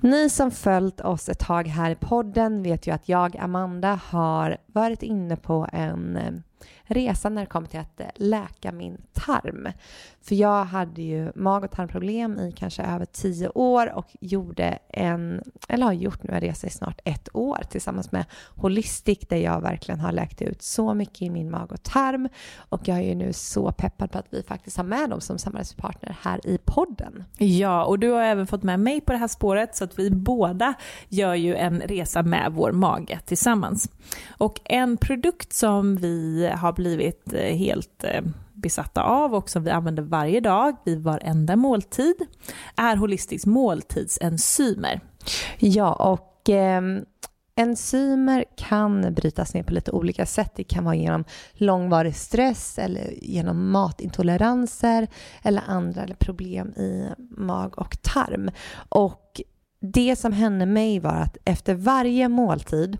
Ni som följt oss ett tag här i podden vet ju att jag, Amanda, har varit inne på en eh, resa när det kommer till att eh, läka min tarm. För jag hade ju mag och tarmproblem i kanske över tio år och gjorde en, eller har gjort nu en resa i snart ett år tillsammans med Holistic där jag verkligen har läkt ut så mycket i min mag och tarm. Och jag är ju nu så peppad på att vi faktiskt har med dem som samarbetspartner här i podden. Ja, och du har även fått med mig på det här spåret så att vi båda gör ju en resa med vår mage tillsammans. Och en produkt som vi har blivit eh, helt eh, besatta av och som vi använder varje dag vid varenda måltid är holistisk måltidsenzymer. Ja, och eh, enzymer kan brytas ner på lite olika sätt. Det kan vara genom långvarig stress eller genom matintoleranser eller andra problem i mag och tarm. Och det som hände mig var att efter varje måltid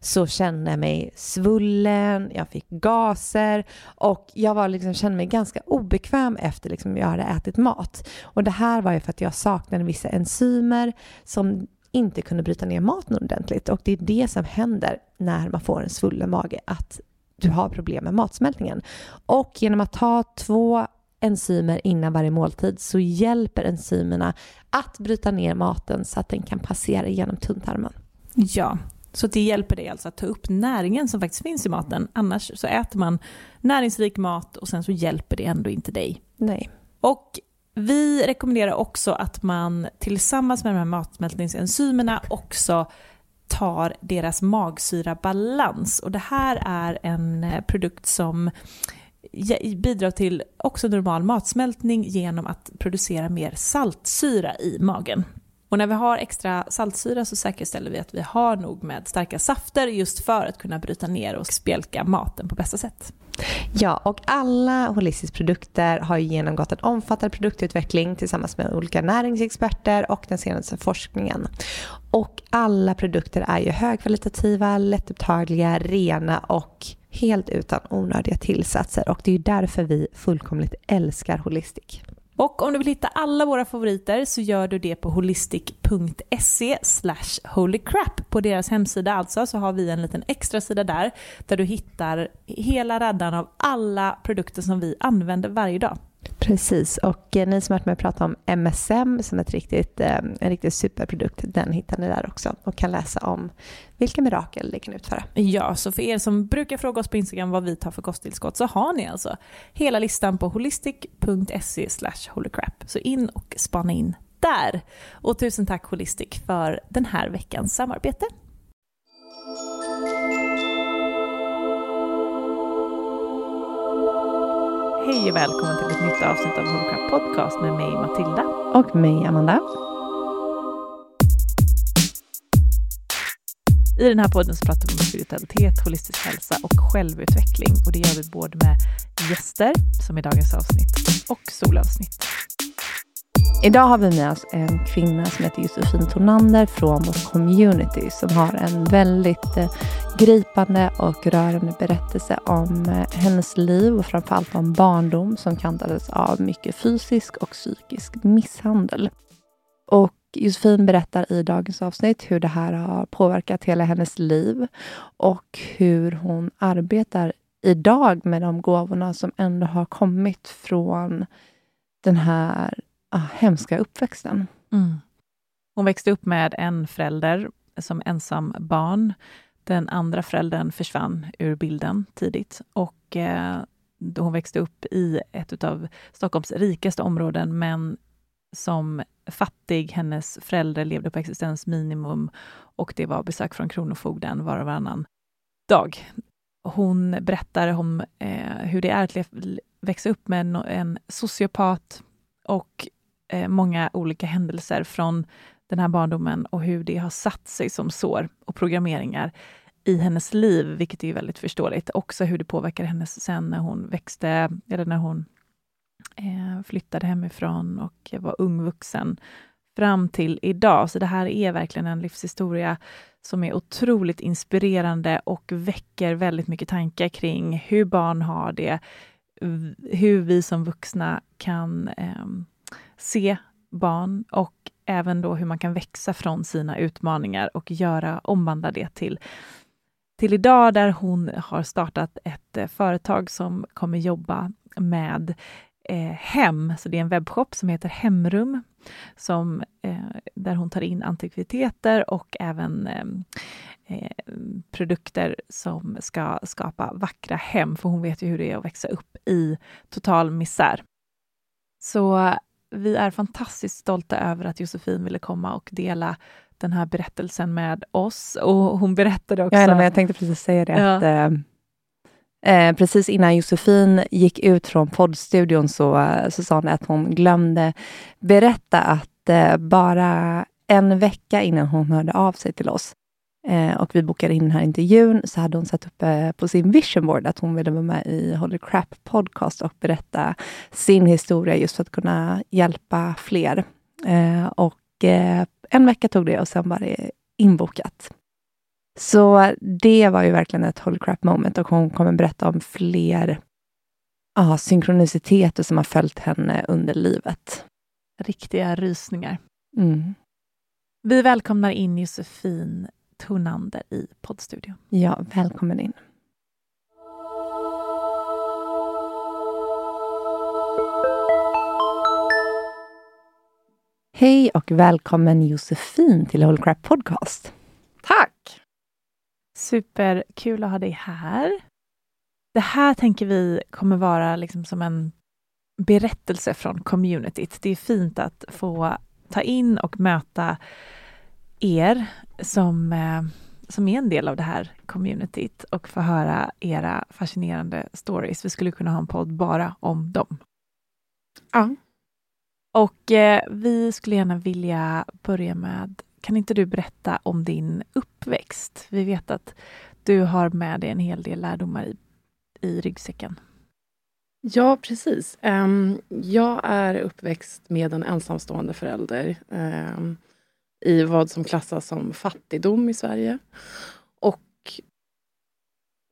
så kände jag mig svullen, jag fick gaser och jag var liksom, kände mig ganska obekväm efter liksom jag hade ätit mat. Och det här var ju för att jag saknade vissa enzymer som inte kunde bryta ner maten ordentligt. Och det är det som händer när man får en svullen mage, att du har problem med matsmältningen. Och genom att ta två enzymer innan varje måltid så hjälper enzymerna att bryta ner maten så att den kan passera genom tunntarmen. Ja, så det hjälper dig alltså att ta upp näringen som faktiskt finns i maten. Annars så äter man näringsrik mat och sen så hjälper det ändå inte dig. Nej. Och vi rekommenderar också att man tillsammans med de här matsmältningsenzymerna också tar deras magsyrabalans. Och det här är en eh, produkt som bidrar till också normal matsmältning genom att producera mer saltsyra i magen. Och när vi har extra saltsyra så säkerställer vi att vi har nog med starka safter just för att kunna bryta ner och spjälka maten på bästa sätt. Ja, och alla Holistics produkter har genomgått en omfattande produktutveckling tillsammans med olika näringsexperter och den senaste forskningen. Och alla produkter är ju högkvalitativa, lättupptagliga, rena och helt utan onödiga tillsatser och det är ju därför vi fullkomligt älskar Holistic. Och om du vill hitta alla våra favoriter så gör du det på holistic.se holycrap. På deras hemsida alltså så har vi en liten extra sida där där du hittar hela raddan av alla produkter som vi använder varje dag. Precis, och eh, ni som har varit med och pratat om MSM som ett riktigt, eh, en riktigt superprodukt, den hittar ni där också och kan läsa om vilka mirakel det kan utföra. Ja, så för er som brukar fråga oss på Instagram vad vi tar för kosttillskott så har ni alltså hela listan på holistic.se holycrap. Så in och spana in där. Och tusen tack Holistic för den här veckans samarbete. Hej och välkommen till ett nytt avsnitt av Holocrap Podcast med mig Matilda. Och mig Amanda. I den här podden så pratar vi om spiritualitet, holistisk hälsa och självutveckling. Och det gör vi både med gäster, som i dagens avsnitt, och solavsnitt. Idag har vi med oss en kvinna som heter Josefin Tornander från vårt community som har en väldigt eh, gripande och rörande berättelse om eh, hennes liv och framförallt om barndom som kantades av mycket fysisk och psykisk misshandel. Och Josefin berättar i dagens avsnitt hur det här har påverkat hela hennes liv och hur hon arbetar idag med de gåvorna som ändå har kommit från den här ah, hemska uppväxten. Mm. Hon växte upp med en förälder som ensam barn. Den andra föräldern försvann ur bilden tidigt och eh, hon växte upp i ett av Stockholms rikaste områden, men som fattig. Hennes föräldrar levde på existensminimum och det var besök från Kronofogden var och varannan dag. Hon berättar om eh, hur det är att växa upp med en, en sociopat och eh, många olika händelser från den här barndomen och hur det har satt sig som sår och programmeringar i hennes liv, vilket är väldigt förståeligt. Också hur det påverkar henne sen när hon växte, eller när hon eh, flyttade hemifrån och var ung vuxen fram till idag. Så det här är verkligen en livshistoria som är otroligt inspirerande och väcker väldigt mycket tankar kring hur barn har det, hur vi som vuxna kan eh, se barn och även då hur man kan växa från sina utmaningar och göra, omvandla det till, till idag där hon har startat ett eh, företag som kommer jobba med eh, hem. Så det är en webbshop som heter Hemrum, som, eh, där hon tar in antikviteter och även eh, eh, produkter som ska skapa vackra hem, för hon vet ju hur det är att växa upp i total misär. Så vi är fantastiskt stolta över att Josefin ville komma och dela den här berättelsen med oss. Och hon berättade också... Ja, men jag tänkte precis säga det. Ja. Att, eh, eh, precis innan Josefin gick ut från poddstudion så, så sa hon att hon glömde berätta att eh, bara en vecka innan hon hörde av sig till oss eh, och vi bokade in den här intervjun, så hade hon satt upp eh, på sin vision board att hon ville vara med i Holy Crap podcast och berätta sin historia just för att kunna hjälpa fler. Eh, och eh, en vecka tog det och sen var det inbokat. Så det var ju verkligen ett Holy Crap moment och hon kommer berätta om fler ah, synkroniciteter som har följt henne under livet. Riktiga rysningar. Mm. Vi välkomnar in Josefin Tornander i poddstudion. Ja, välkommen in. Hej och välkommen Josefin till Whole Crap Podcast. Tack! Superkul att ha dig här. Det här tänker vi kommer vara liksom som en berättelse från communityt. Det är fint att få ta in och möta er som, eh, som är en del av det här communityt och få höra era fascinerande stories. Vi skulle kunna ha en podd bara om dem. Ja. Och eh, vi skulle gärna vilja börja med, kan inte du berätta om din uppväxt? Vi vet att du har med dig en hel del lärdomar i, i ryggsäcken. Ja, precis. Um, jag är uppväxt med en ensamstående förälder. Um, i vad som klassas som fattigdom i Sverige. Och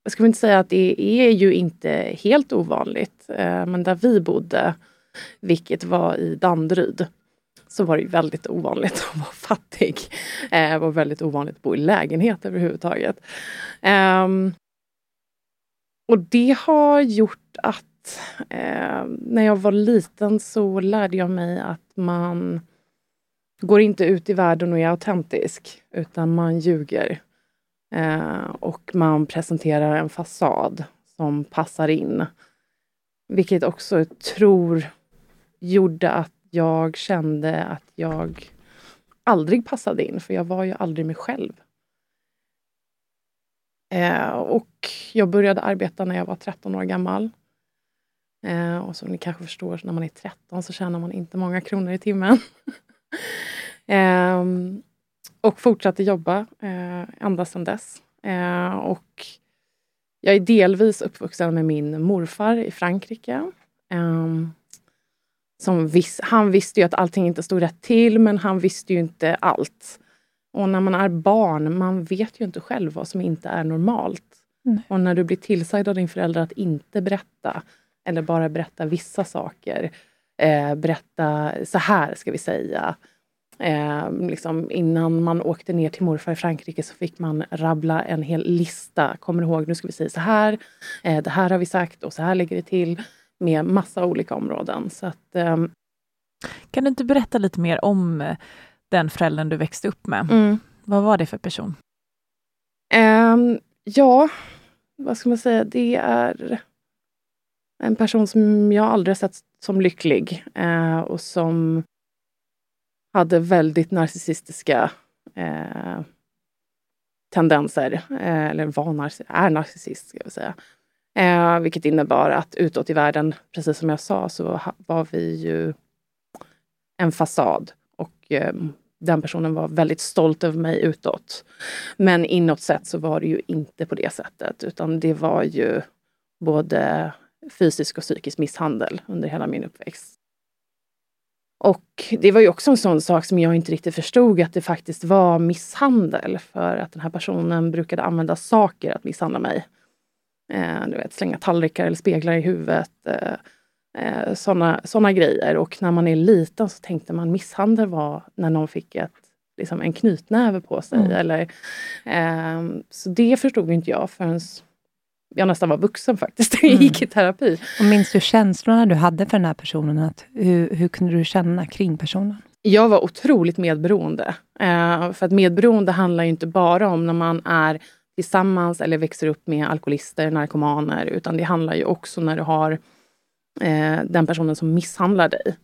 jag skulle inte säga att det är ju inte helt ovanligt, eh, men där vi bodde, vilket var i Danderyd, så var det väldigt ovanligt att vara fattig. Det var väldigt ovanligt att bo i lägenhet överhuvudtaget. Ehm, och det har gjort att eh, när jag var liten så lärde jag mig att man går inte ut i världen och är autentisk, utan man ljuger. Eh, och man presenterar en fasad som passar in. Vilket också tror gjorde att jag kände att jag aldrig passade in, för jag var ju aldrig mig själv. Eh, och jag började arbeta när jag var 13 år gammal. Eh, och som ni kanske förstår, när man är 13 så tjänar man inte många kronor i timmen. Eh, och fortsatte jobba eh, ända sedan dess. Eh, och jag är delvis uppvuxen med min morfar i Frankrike. Eh, som vis han visste ju att allting inte stod rätt till, men han visste ju inte allt. Och när man är barn, man vet ju inte själv vad som inte är normalt. Mm. Och när du blir tillsagd av din förälder att inte berätta, eller bara berätta vissa saker. Eh, berätta, så här ska vi säga. Eh, liksom innan man åkte ner till morfar i Frankrike så fick man rabbla en hel lista. Kommer ihåg, nu ska vi säga så här. Eh, det här har vi sagt och så här ligger det till. Med massa olika områden. Så att, eh, kan du inte berätta lite mer om eh, den föräldern du växte upp med? Mm. Vad var det för person? Ehm, ja, vad ska man säga? Det är en person som jag aldrig sett som lycklig eh, och som hade väldigt narcissistiska eh, tendenser, eh, eller var narciss är narcissist, ska jag säga. Eh, vilket innebar att utåt i världen, precis som jag sa, så var vi ju en fasad. Och eh, den personen var väldigt stolt över mig utåt. Men inåt sett så var det ju inte på det sättet, utan det var ju både fysisk och psykisk misshandel under hela min uppväxt. Och det var ju också en sån sak som jag inte riktigt förstod att det faktiskt var misshandel. För att den här personen brukade använda saker att misshandla mig. Eh, du vet, slänga tallrikar eller speglar i huvudet. Eh, eh, såna, såna grejer. Och när man är liten så tänkte man misshandel var när någon fick ett, liksom en knytnäve på sig. Mm. Eller, eh, så det förstod inte jag förrän jag nästan var vuxen faktiskt, jag gick i terapi. Och minns du känslorna du hade för den här personen? Att, hur, hur kunde du känna kring personen? Jag var otroligt medberoende. Eh, för att medberoende handlar ju inte bara om när man är tillsammans eller växer upp med alkoholister, narkomaner, utan det handlar ju också när du har eh, den personen som misshandlar dig.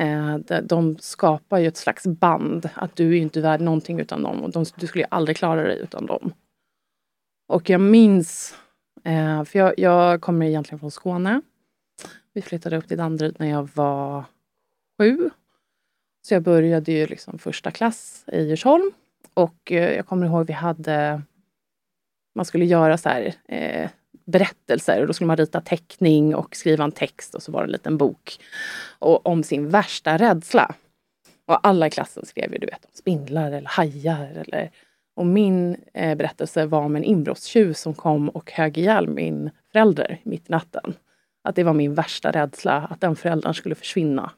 Eh, de skapar ju ett slags band, att du är inte värd någonting utan dem och de, du skulle aldrig klara dig utan dem. Och jag minns Eh, för jag, jag, kommer egentligen från Skåne. Vi flyttade upp till Danderyd när jag var sju. Så jag började ju liksom första klass i Djursholm. Och eh, jag kommer ihåg vi hade... Man skulle göra så här, eh, berättelser och då skulle man rita teckning och skriva en text och så var det en liten bok. Och om sin värsta rädsla. Och alla i klassen skrev ju du vet, om spindlar eller hajar eller och min eh, berättelse var om en inbrottstjuv som kom och högg ihjäl min förälder mitt i natten. Att det var min värsta rädsla, att den föräldern skulle försvinna.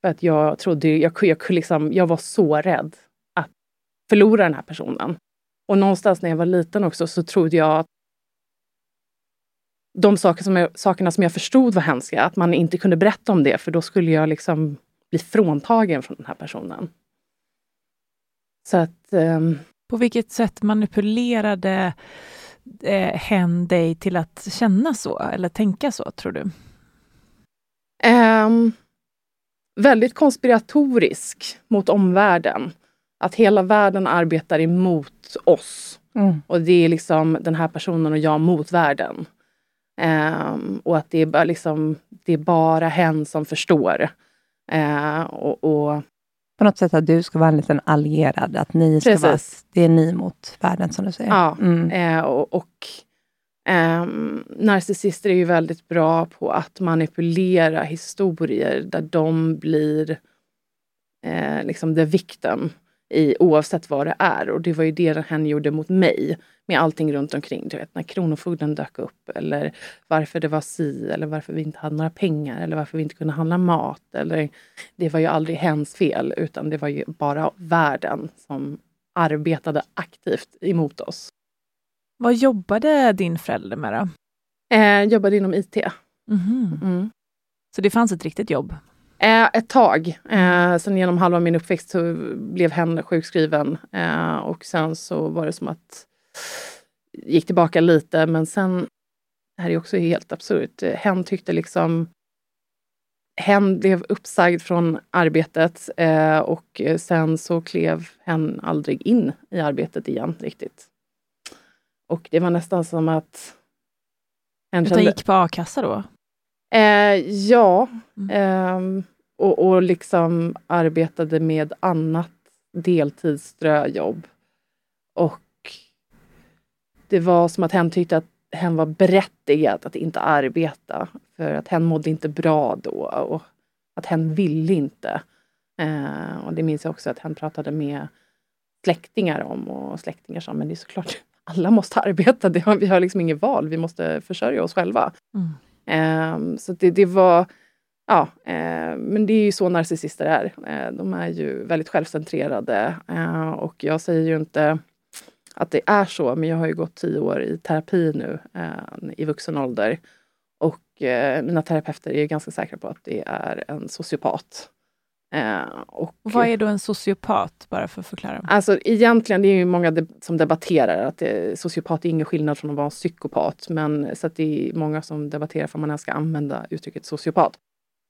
För att jag trodde, jag, jag, liksom, jag var så rädd att förlora den här personen. Och någonstans när jag var liten också så trodde jag att de saker som jag, sakerna som jag förstod var hemska, att man inte kunde berätta om det för då skulle jag liksom bli fråntagen från den här personen. Så att, um... På vilket sätt manipulerade eh, hen dig till att känna så eller tänka så, tror du? Um, väldigt konspiratorisk mot omvärlden. Att hela världen arbetar emot oss. Mm. Och det är liksom den här personen och jag mot världen. Um, och att det är, liksom, det är bara hen som förstår. Uh, och, och, på något sätt att du ska vara en liten allierad, att ni ska vara, det är ni mot världen som du säger. Ja, mm. eh, och, och eh, narcissister är ju väldigt bra på att manipulera historier där de blir eh, liksom the victim i, oavsett vad det är. Och det var ju det hen gjorde mot mig med allting runt omkring. Du vet, när Kronofogden dök upp eller varför det var si eller varför vi inte hade några pengar eller varför vi inte kunde handla mat. Eller, det var ju aldrig hens fel utan det var ju bara världen som arbetade aktivt emot oss. Vad jobbade din förälder med då? Eh, jobbade inom IT. Mm. Mm. Så det fanns ett riktigt jobb? Eh, ett tag. Eh, sen genom halva min uppväxt så blev hen sjukskriven. Eh, och sen så var det som att gick tillbaka lite men sen, det här är också helt absurt, hen tyckte liksom Hen blev uppsagd från arbetet eh, och sen så klev hen aldrig in i arbetet igen riktigt. Och det var nästan som att... Hen Utan gick på a-kassa då? Eh, ja. Mm. Eh, och, och liksom arbetade med annat deltidsströjobb. Och det var som att hen tyckte att hen var berättigad att inte arbeta. För att hen mådde inte bra då och att hen ville inte. Eh, och det minns jag också att hen pratade med släktingar om och släktingar sa men det är såklart alla måste arbeta. Det har, vi har liksom inget val. Vi måste försörja oss själva. Mm. Ehm, så det, det, var Ja, eh, men det är ju så narcissister är. Eh, de är ju väldigt självcentrerade eh, och jag säger ju inte att det är så, men jag har ju gått tio år i terapi nu eh, i vuxen ålder. Och eh, mina terapeuter är ganska säkra på att det är en sociopat. Eh, och, Vad är då en sociopat, bara för att förklara? Alltså egentligen, det är ju många de som debatterar att det, sociopat är ingen skillnad från att vara psykopat. Men så att det är många som debatterar för man ens ska använda uttrycket sociopat.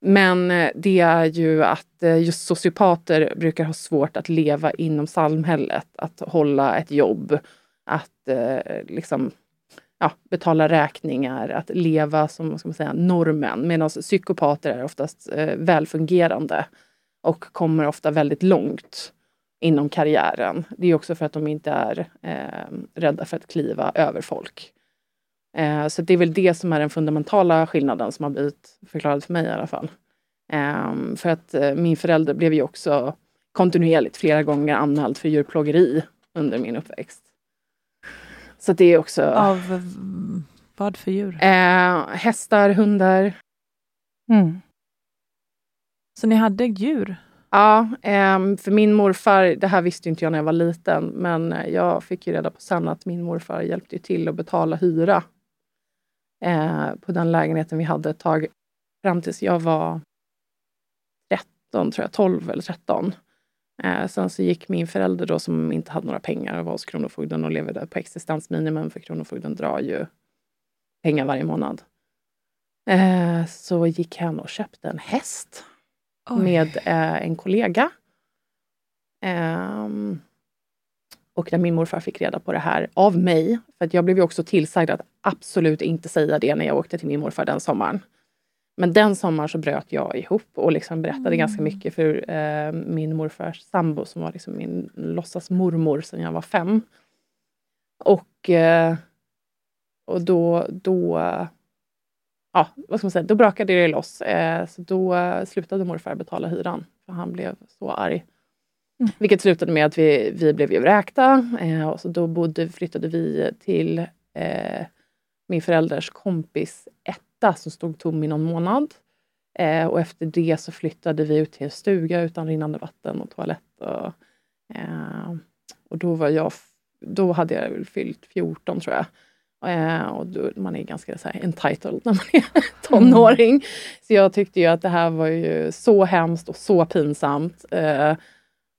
Men eh, det är ju att eh, just sociopater brukar ha svårt att leva inom samhället, att hålla ett jobb, att eh, liksom, ja, betala räkningar, att leva som ska man säga, normen. Medan psykopater är oftast välfungerande och kommer ofta väldigt långt inom karriären. Det är också för att de inte är eh, rädda för att kliva över folk. Eh, så det är väl det som är den fundamentala skillnaden som har blivit förklarad för mig i alla fall. Eh, för att eh, min förälder blev ju också kontinuerligt flera gånger anmäld för djurplågeri under min uppväxt. Så det är också... Av vad för djur? Eh, hästar, hundar. Mm. Så ni hade djur? Ja, ehm, för min morfar, det här visste inte jag när jag var liten, men jag fick ju reda på sen att min morfar hjälpte till att betala hyra eh, på den lägenheten vi hade ett tag fram tills jag var 13, tror jag, 12 eller 13. Eh, sen så gick min förälder då som inte hade några pengar och var hos Kronofogden och levde på existensminimum för Kronofogden drar ju pengar varje månad. Eh, så gick han och köpte en häst Oj. med eh, en kollega. Um, och när min morfar fick reda på det här av mig, för jag blev ju också tillsagd att absolut inte säga det när jag åkte till min morfar den sommaren. Men den sommaren så bröt jag ihop och liksom berättade mm. ganska mycket för eh, min morfars sambo som var liksom min låtsasmormor sedan jag var fem. Och, eh, och då, då, ja, vad ska man säga, då brakade det loss. Eh, så då slutade morfar betala hyran, för han blev så arg. Mm. Vilket slutade med att vi, vi blev vräkta. Eh, och så då bodde, flyttade vi till eh, min förälders kompis etta som stod tom i någon månad. Eh, och efter det så flyttade vi ut till en stuga utan rinnande vatten och toalett. Och, eh, och då var jag, då hade jag fyllt 14 tror jag. Eh, och då, man är ganska så här, entitled när man är tonåring. Mm. Så jag tyckte ju att det här var ju så hemskt och så pinsamt. Eh,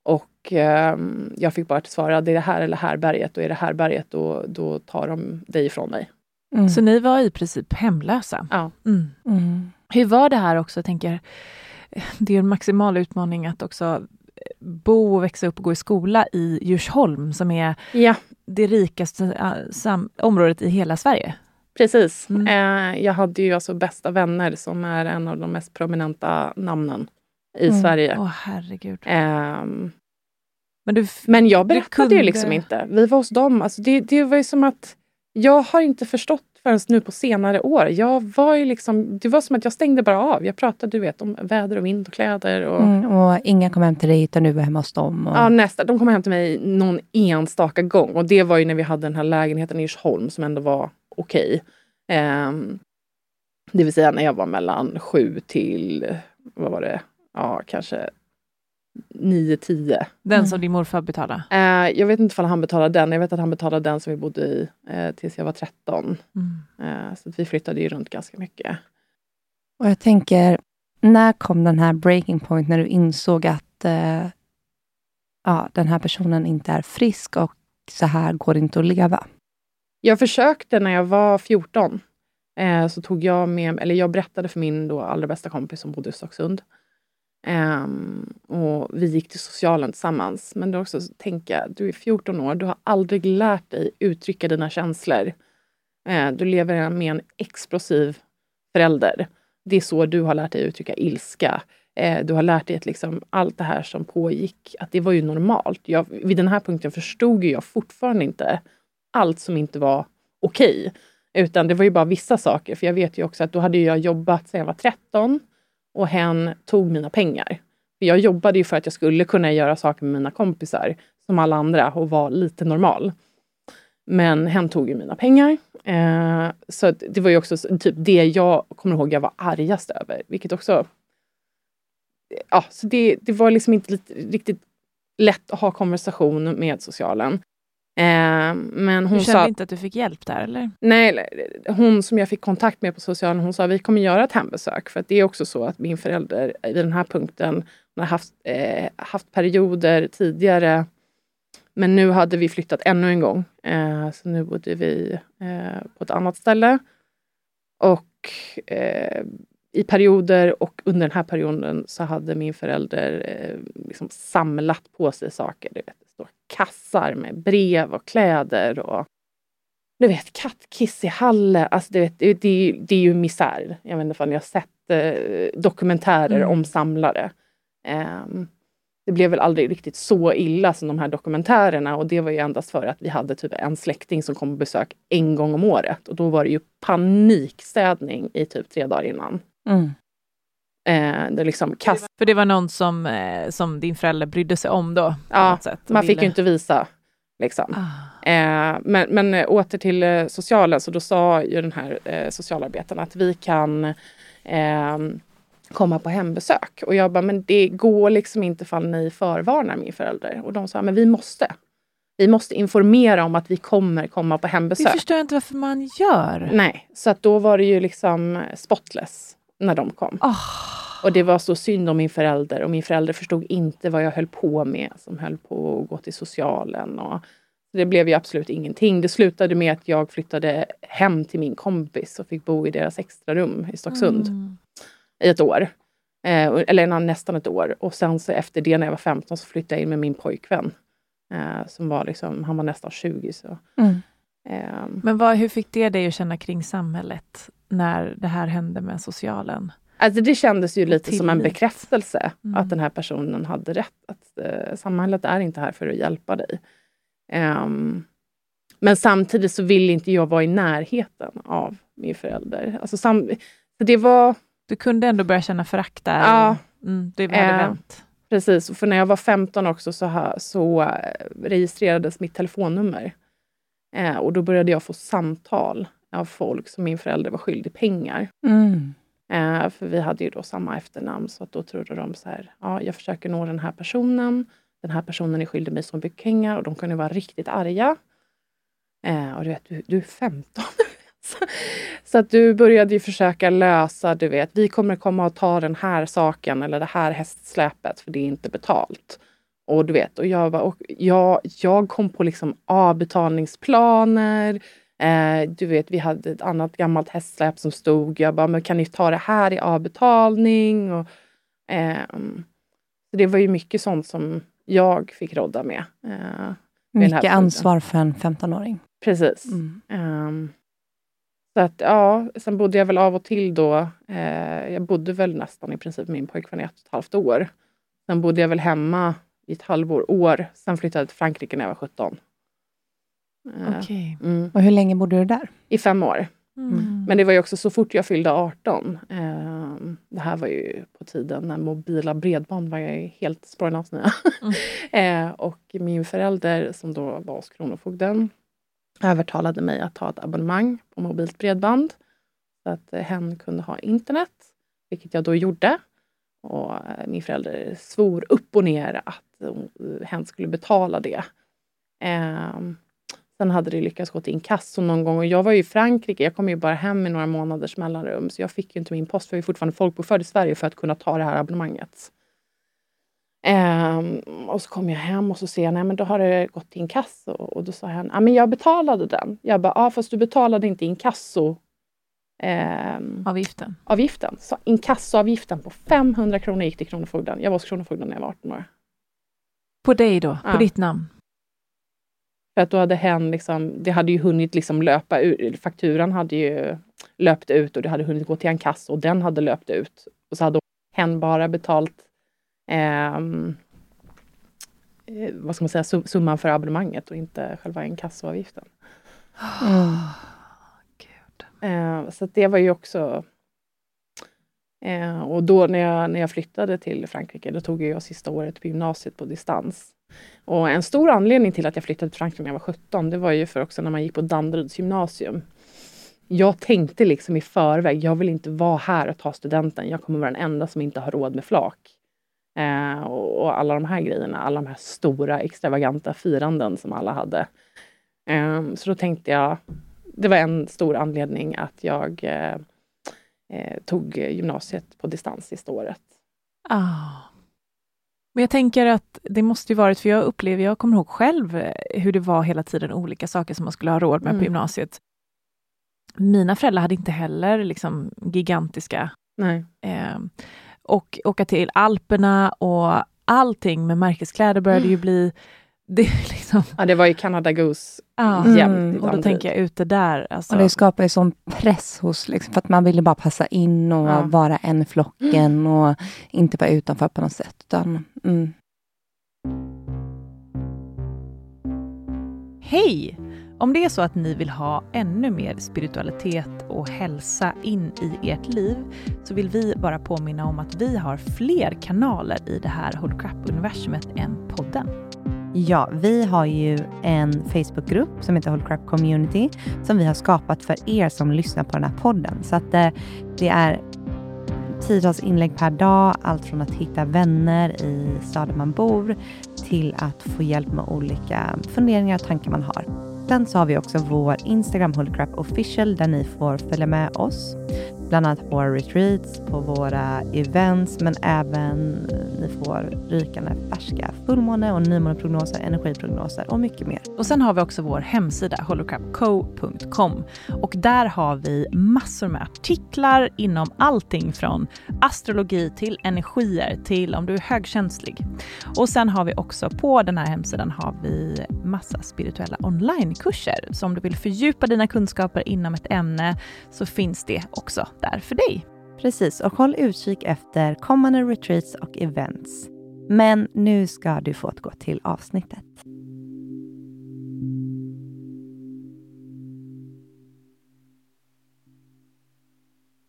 och eh, jag fick bara till svara, det är det här eller härberget och är det härberget då, då tar de dig ifrån mig. Mm. Så ni var i princip hemlösa? Ja. Mm. Mm. Hur var det här också, tänker, det är en maximal utmaning att också bo och växa upp och gå i skola i Djursholm som är ja. det rikaste området i hela Sverige. Precis. Mm. Eh, jag hade ju alltså bästa vänner som är en av de mest prominenta namnen i mm. Sverige. Åh herregud. Eh, men, du, men jag berättade kunde... ju liksom inte. Vi var hos dem. Alltså det, det var ju som att jag har inte förstått förrän nu på senare år. Jag var ju liksom, det var som att jag stängde bara av. Jag pratade du vet, om väder och vind och kläder. Och, mm, och inga kom hem till dig utan du var hemma hos dem? Och... Ja, nästa. De kom hem till mig någon enstaka gång. Och det var ju när vi hade den här lägenheten i Djursholm som ändå var okej. Okay. Eh, det vill säga när jag var mellan sju till, vad var det, ja kanske 9-10. Den mm. som din morfar betalade? Eh, jag vet inte om han betalade den. Jag vet att han betalade den som vi bodde i eh, tills jag var 13. Mm. Eh, så vi flyttade ju runt ganska mycket. Och jag tänker, när kom den här breaking point när du insåg att eh, ja, den här personen inte är frisk och så här går det inte att leva? Jag försökte när jag var 14. Eh, så tog jag med, eller jag berättade för min då allra bästa kompis som bodde i Stocksund Um, och vi gick till socialen tillsammans. Men då också tänka, du är 14 år, du har aldrig lärt dig uttrycka dina känslor. Uh, du lever med en explosiv förälder. Det är så du har lärt dig uttrycka ilska. Uh, du har lärt dig att liksom, allt det här som pågick, att det var ju normalt. Jag, vid den här punkten förstod jag fortfarande inte allt som inte var okej. Okay. Utan det var ju bara vissa saker. För jag vet ju också att då hade jag jobbat sedan jag var 13 och hen tog mina pengar. jag jobbade ju för att jag skulle kunna göra saker med mina kompisar som alla andra och vara lite normal. Men hen tog ju mina pengar. Eh, så det var ju också typ det jag kommer ihåg jag var argast över. Vilket också... Ja, så det, det var liksom inte lite, riktigt lätt att ha konversation med socialen. Eh, men hon du kände sa, inte att du fick hjälp där eller? Nej, hon som jag fick kontakt med på socialen hon sa vi kommer göra ett hembesök. För det är också så att min förälder vid den här punkten har haft, eh, haft perioder tidigare. Men nu hade vi flyttat ännu en gång. Eh, så nu bodde vi eh, på ett annat ställe. Och eh, i perioder och under den här perioden så hade min förälder eh, liksom samlat på sig saker. Du vet, stora kassar med brev och kläder och du vet, kattkiss i hallen. Alltså, du vet, det, det, det är ju misär. Jag vet inte om ni har sett eh, dokumentärer mm. om samlare. Um, det blev väl aldrig riktigt så illa som de här dokumentärerna och det var ju endast för att vi hade typ en släkting som kom på besök en gång om året och då var det ju panikstädning i typ tre dagar innan. Mm. Eh, det liksom kast... För det var någon som, eh, som din förälder brydde sig om då? Ja, man ville... fick ju inte visa. Liksom. Ah. Eh, men, men eh, åter till eh, socialen, så då sa ju den här eh, socialarbetaren att vi kan ehm, komma på hembesök. Och jag bara, men det går liksom inte ifall ni förvarnar min förälder. Och de sa, men vi måste. Vi måste informera om att vi kommer komma på hembesök. Det förstår inte varför man gör. Nej, så att då var det ju liksom spotless när de kom. Oh. Och det var så synd om min förälder och min förälder förstod inte vad jag höll på med som höll på att gå till socialen. Och det blev ju absolut ingenting. Det slutade med att jag flyttade hem till min kompis och fick bo i deras extra rum i Stocksund. Mm i ett år. Eh, eller nästan ett år. Och sen så efter det när jag var 15 så flyttade jag in med min pojkvän. Eh, som var liksom, han var nästan 20. Så. Mm. Eh, Men vad, hur fick det dig att känna kring samhället när det här hände med socialen? Alltså det kändes ju lite Tillit. som en bekräftelse mm. att den här personen hade rätt. Att eh, samhället är inte här för att hjälpa dig. Um, men samtidigt så vill inte jag vara i närheten av min förälder. Alltså sam, det var du kunde ändå börja känna förakt där? Ja. Mm, det hade eh, vänt. Precis, för när jag var 15 också så, så uh, registrerades mitt telefonnummer. Eh, och då började jag få samtal av folk som min förälder var skyldig pengar. Mm. Eh, för vi hade ju då samma efternamn så att då trodde de så här, ja jag försöker nå den här personen. Den här personen är skyldig mig så mycket pengar och de kunde vara riktigt arga. Eh, och du vet, du, du är 15. Så att du började ju försöka lösa, du vet, vi kommer komma och ta den här saken eller det här hästsläpet för det är inte betalt. Och du vet, och jag, bara, och jag, jag kom på liksom avbetalningsplaner. Eh, du vet, vi hade ett annat gammalt hästsläp som stod. Jag bara, men kan ni ta det här i avbetalning? Och, eh, så det var ju mycket sånt som jag fick rodda med. Eh, mycket ansvar för en 15-åring. Precis. Mm. Um, så att ja, sen bodde jag väl av och till då. Eh, jag bodde väl nästan i princip med min pojkvän i ett och ett halvt år. Sen bodde jag väl hemma i ett halvår, år. Sen flyttade jag till Frankrike när jag var 17. Eh, okay. Mm. Och hur länge bodde du där? I fem år. Mm. Men det var ju också så fort jag fyllde 18. Eh, det här var ju på tiden när mobila bredband var helt spårlöst nya. Mm. eh, och min förälder som då var hos Kronofogden övertalade mig att ta ett abonnemang på mobilt bredband så att eh, hen kunde ha internet, vilket jag då gjorde. Och eh, min förälder svor upp och ner att eh, hen skulle betala det. Eh, sen hade det lyckats gå till inkasso någon gång och jag var ju i Frankrike. Jag kom ju bara hem i några månaders mellanrum så jag fick ju inte min post för jag är fortfarande folkbokförd i Sverige för att kunna ta det här abonnemanget. Eh, och så kom jag hem och så ser jag, nej men då har det gått till inkasso. Och då sa han, ja men jag betalade den. Jag bara, ja fast du betalade inte inkasso um, avgiften. avgiften. Så inkassoavgiften på 500 kronor gick till Kronofogden. Jag var hos Kronofogden när jag var 18 år. På dig då? Ja. På ditt namn? För att då hade hen liksom, det hade ju hunnit liksom löpa ut, fakturan hade ju löpt ut och det hade hunnit gå till en kassa och den hade löpt ut. Och så hade hen bara betalt Ehm, eh, vad ska man säga, summan för abonnemanget och inte själva inkassoavgiften. Mm. Eh, så det var ju också... Eh, och då när jag, när jag flyttade till Frankrike, då tog jag sista året på gymnasiet på distans. Och en stor anledning till att jag flyttade till Frankrike när jag var 17, det var ju för också när man gick på Danderyds gymnasium. Jag tänkte liksom i förväg, jag vill inte vara här och ta studenten. Jag kommer vara den enda som inte har råd med flak. Eh, och, och, alla de här grejerna, alla de här stora extravaganta firanden som alla hade. Eh, så då tänkte jag, det var en stor anledning att jag eh, eh tog gymnasiet på distans sista året. Ah. Men jag tänker att det måste ju varit, för jag upplever, jag kommer ihåg själv eh, hur det var hela tiden olika saker som man skulle ha råd med mm. på gymnasiet. Mina föräldrar hade inte heller liksom gigantiska eh, och åka till Alperna och allting med märkeskläder började mm. ju bli det liksom... Ja, det var ju Canada Goose Ja. jämt. Mm, Och då tänker jag ute där. Alltså. Och det skapar ju sån press hos, liksom, för att man vill ju bara passa in och Ja. vara en i flocken och inte vara utanför på något sätt. Utan, mm. Hej! Om det är så att ni vill ha ännu mer spiritualitet och hälsa in i ert liv så vill vi bara påminna om att vi har fler kanaler i det här Holy Crap-universumet än podden. Ja, vi har ju en Facebookgrupp som heter Hold Crap Community som vi har skapat för er som lyssnar på den här podden. Så att det, det är tiotals inlägg per dag, allt från att hitta vänner i staden man bor till att få hjälp med olika funderingar och tankar man har. Sen så har vi också vår Instagram Holy Crap Official där ni får följa med oss. Bland annat på våra retreats, på våra events, men även ni får rykande färska fullmåne och nymåneprognoser, energiprognoser och mycket mer. Och sen har vi också vår hemsida holocrapco.com och där har vi massor med artiklar inom allting från astrologi till energier till om du är högkänslig. Och sen har vi också på den här hemsidan har vi massa spirituella onlinekurser. Så om du vill fördjupa dina kunskaper inom ett ämne så finns det också där för dig. Precis, och håll utkik efter kommande retreats och events. Men nu ska du få gå till avsnittet.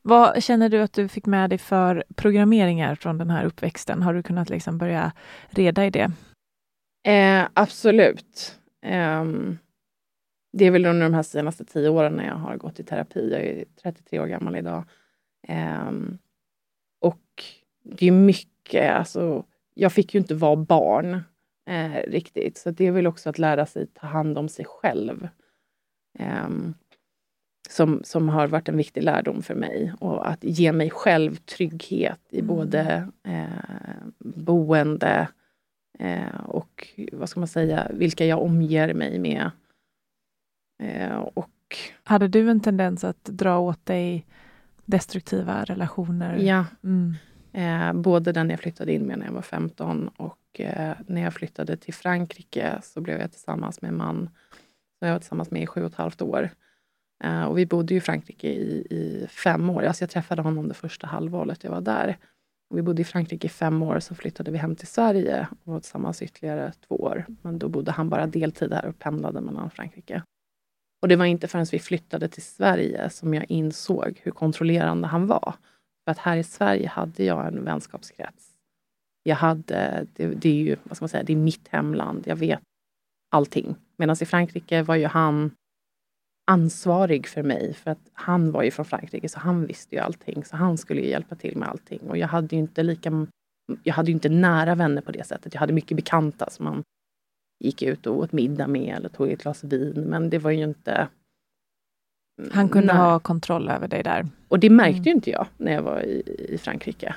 Vad känner du att du fick med dig för programmeringar från den här uppväxten? Har du kunnat liksom börja reda i det? Eh, absolut. Ehm, det är väl under de här senaste tio åren när jag har gått i terapi. Jag är 33 år gammal idag. Ehm, och det är mycket, alltså, jag fick ju inte vara barn eh, riktigt. Så det är väl också att lära sig ta hand om sig själv. Ehm, som, som har varit en viktig lärdom för mig. Och att ge mig själv trygghet i Mm. både eh, boende eh, och vad ska man säga, vilka jag omger mig med. Eh, och Hade du en tendens att dra åt dig destruktiva relationer? ja, Mm. eh, både den jag flyttade in med när jag var 15 och eh, när jag flyttade till Frankrike så blev jag tillsammans med en man som jag var tillsammans med i sju och ett halvt år. Eh, och vi bodde ju i Frankrike i, i fem år. Alltså jag träffade honom det första halvåret jag var där. Och vi bodde i Frankrike i fem år, så flyttade vi hem till Sverige och var tillsammans ytterligare två år. Men då bodde han bara deltid här och pendlade mellan Frankrike. Och det var inte förrän vi flyttade till Sverige som jag insåg hur kontrollerande han var. För att här i Sverige hade jag en vänskapskrets. Jag hade, det, det är ju, vad ska man säga, det är mitt hemland. Jag vet allting. Medan i Frankrike var ju han ansvarig för mig. För att han var ju från Frankrike så han visste ju allting. Så han skulle ju hjälpa till med allting. Och jag hade ju inte lika jag hade ju inte nära vänner på det sättet. Jag hade mycket bekanta som man gick ut och åt middag med eller tog ett glas vin. Men det var ju inte... Han kunde Nej. ha kontroll över dig där. Och det märkte Mm. ju inte jag när jag var i, i Frankrike.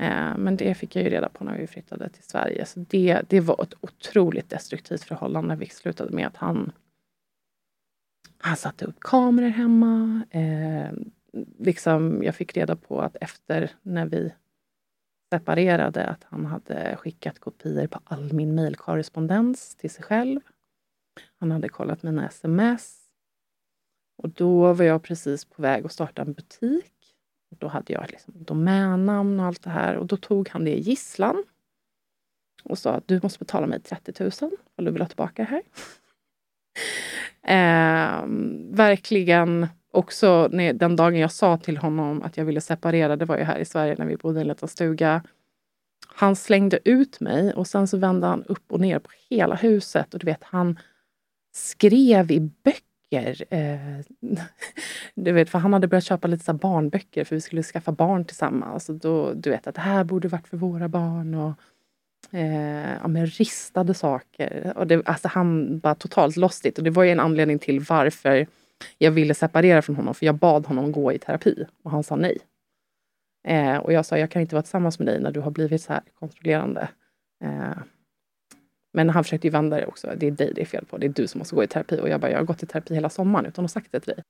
Eh, men det fick jag ju reda på när vi flyttade till Sverige. Så det, det var ett otroligt destruktivt förhållande. Vi slutade med att han, han satte upp kameror hemma. Eh, liksom, jag fick reda på att efter när vi separerade att han hade skickat kopior på all min mejlkorrespondens till sig själv. Han hade kollat mina sms. Och då var jag precis på väg att starta en butik. Och då hade jag liksom domännamn och allt det här. Och då tog han det i gisslan. Och sa att du måste betala mig 30 000 om du vill ha tillbaka det här. eh, verkligen också när, den dagen jag sa till honom att jag ville separera, det var ju här i Sverige när vi bodde i en liten stuga. Han slängde ut mig och sen så vände han upp och ner på hela huset. Och du vet, han skrev i böcker. Eh, du vet, för han hade börjat köpa lite så barnböcker för vi skulle skaffa barn tillsammans. Och då, du vet att det här borde varit för våra barn. Och, eh, ja, men ristade saker. Och det, alltså han var totalt lost it. Och det var ju en anledning till varför jag ville separera från honom. För jag bad honom gå i terapi och han sa nej. Eh, och jag sa, jag kan inte vara tillsammans med dig när du har blivit så här kontrollerande. Eh, men han försökte ju vända det också. Det är dig det är fel på. Det är du som måste gå i terapi. Och jag bara, jag har gått i terapi hela sommaren utan att ha sagt det till dig.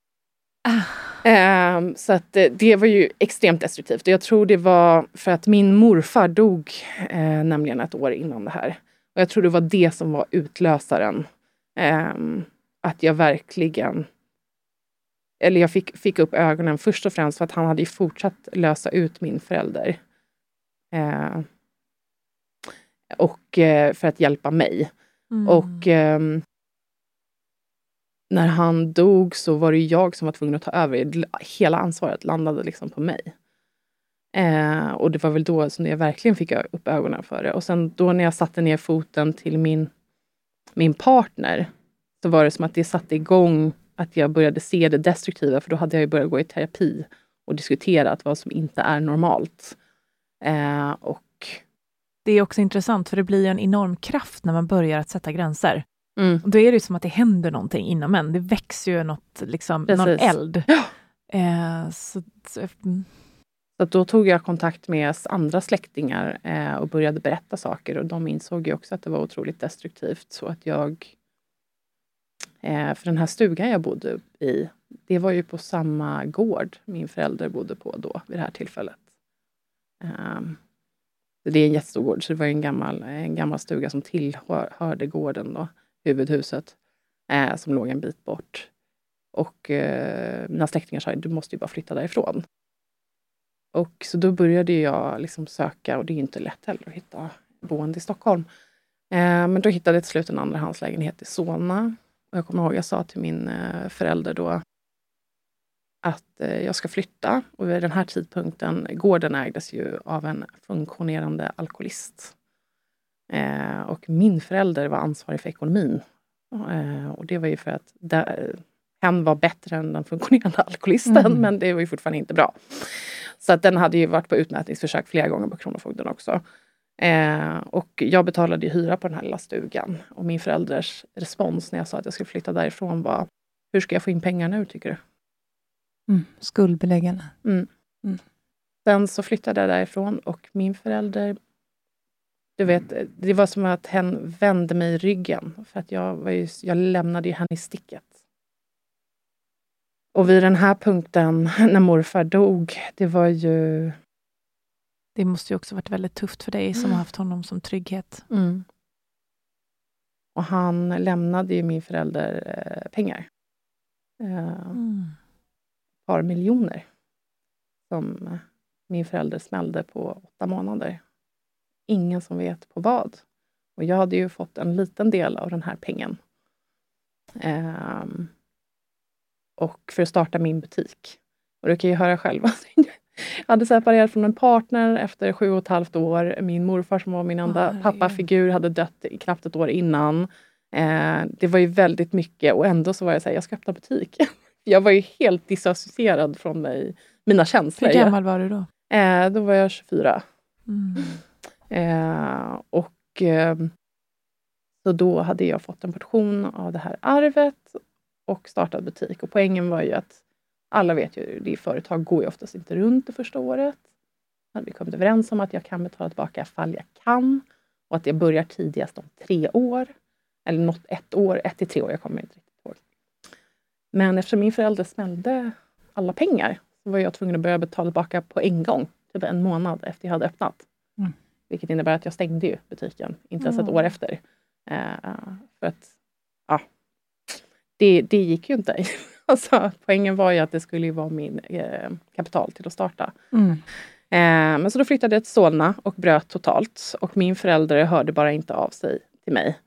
Eh, så att det var ju extremt destruktivt. Och jag tror det var för att min morfar dog eh, nämligen ett år innan det här. Och jag tror det var det som var utlösaren. Um, att jag verkligen... Eller jag fick, fick upp ögonen först och främst för att han hade fortsatt lösa ut min förälder. Uh, och uh, för att hjälpa mig. Mm. Och um, när han dog så var det jag som var tvungen att ta över. Hela ansvaret landade liksom på mig. Eh, och det var väl då som jag verkligen fick upp ögonen för det. Och sen då när jag satte ner foten till min, min partner så var det som att det satte igång att jag började se det destruktiva för då hade jag börjat gå i terapi och diskuterat vad som inte är normalt. Eh, och det är också intressant för det blir en enorm kraft när man börjar att sätta gränser. Mm. Och då är det som att det händer någonting inom en. Det växer ju något, liksom, någon eld. Ja. Eh, så, så, mm. så då tog jag kontakt med andra släktingar eh, och började berätta saker och de insåg ju också att det var otroligt destruktivt. Så att jag... Eh, för den här stugan jag bodde i, det var ju på samma gård min förälder bodde på då, vid det här tillfället. Eh, det är en jättestor gård, så det var en gammal, en gammal stuga som tillhörde gården. Då huvudhuset eh, som låg en bit bort. Och eh, mina släktingar sa du måste ju bara flytta därifrån. Och så då började jag liksom söka och det är inte lätt heller att hitta boende i Stockholm. Eh, men då hittade jag till slut en andrahandslägenhet i Solna. Och jag kommer ihåg jag sa till min eh, förälder då att eh, jag ska flytta. Och vid den här tidpunkten, gården ägdes ju av en funktionerande alkoholist. Eh, och min förälder var ansvarig för ekonomin. Eh, och det var ju för att där, hen var bättre än den funktionerande alkoholisten, mm. men det var ju fortfarande inte bra. Så att den hade ju varit på utmätningsförsök flera gånger på Kronofogden också. Eh, och jag betalade hyra på den här lilla stugan. Och min förälders respons när jag sa att jag skulle flytta därifrån var Hur ska jag få in pengar nu, tycker du? Mm, skuldbeläggande. Mm. Mm. Sen så flyttade jag därifrån och min förälder du vet, det var som att hen vände mig i ryggen. För att jag, var ju, jag lämnade ju henne i sticket. Och vid den här punkten, när morfar dog, det var ju... Det måste ju också varit väldigt tufft för dig som har haft honom som trygghet. Mm. Och han lämnade ju min förälder eh, pengar. Eh, mm. Ett par miljoner. Som min förälder smällde på åtta månader ingen som vet på vad. Och jag hade ju fått en liten del av den här pengen. Um, och för att starta min butik. Och du kan ju höra själv. jag hade separerat från en partner efter sju och ett halvt år. Min morfar som var min enda oh, pappafigur hade dött knappt ett år innan. Eh, det var ju väldigt mycket och ändå så var jag såhär, jag ska öppna butik. jag var ju helt disassocierad från mig, mina känslor. Hur gammal var du då? Eh, då var jag 24. Mm. Eh, och eh, så då hade jag fått en portion av det här arvet och startat butik. Och poängen var ju att alla vet ju, det företag går ju oftast inte runt det första året. Vi kommit överens om att jag kan betala tillbaka ifall jag kan och att jag börjar tidigast om tre år. Eller något ett år, ett till tre år, jag kommer inte riktigt ihåg. Men eftersom min förälder smällde alla pengar så var jag tvungen att börja betala tillbaka på en gång, typ en månad efter jag hade öppnat. Mm. Vilket innebär att jag stängde ju butiken, inte ens ett år efter. Uh, för att, ja, det, det gick ju inte. alltså, poängen var ju att det skulle vara min eh, kapital till att starta. Mm. Eh, men så då flyttade jag till Solna och bröt totalt. Och min förälder hörde bara inte av sig till mig.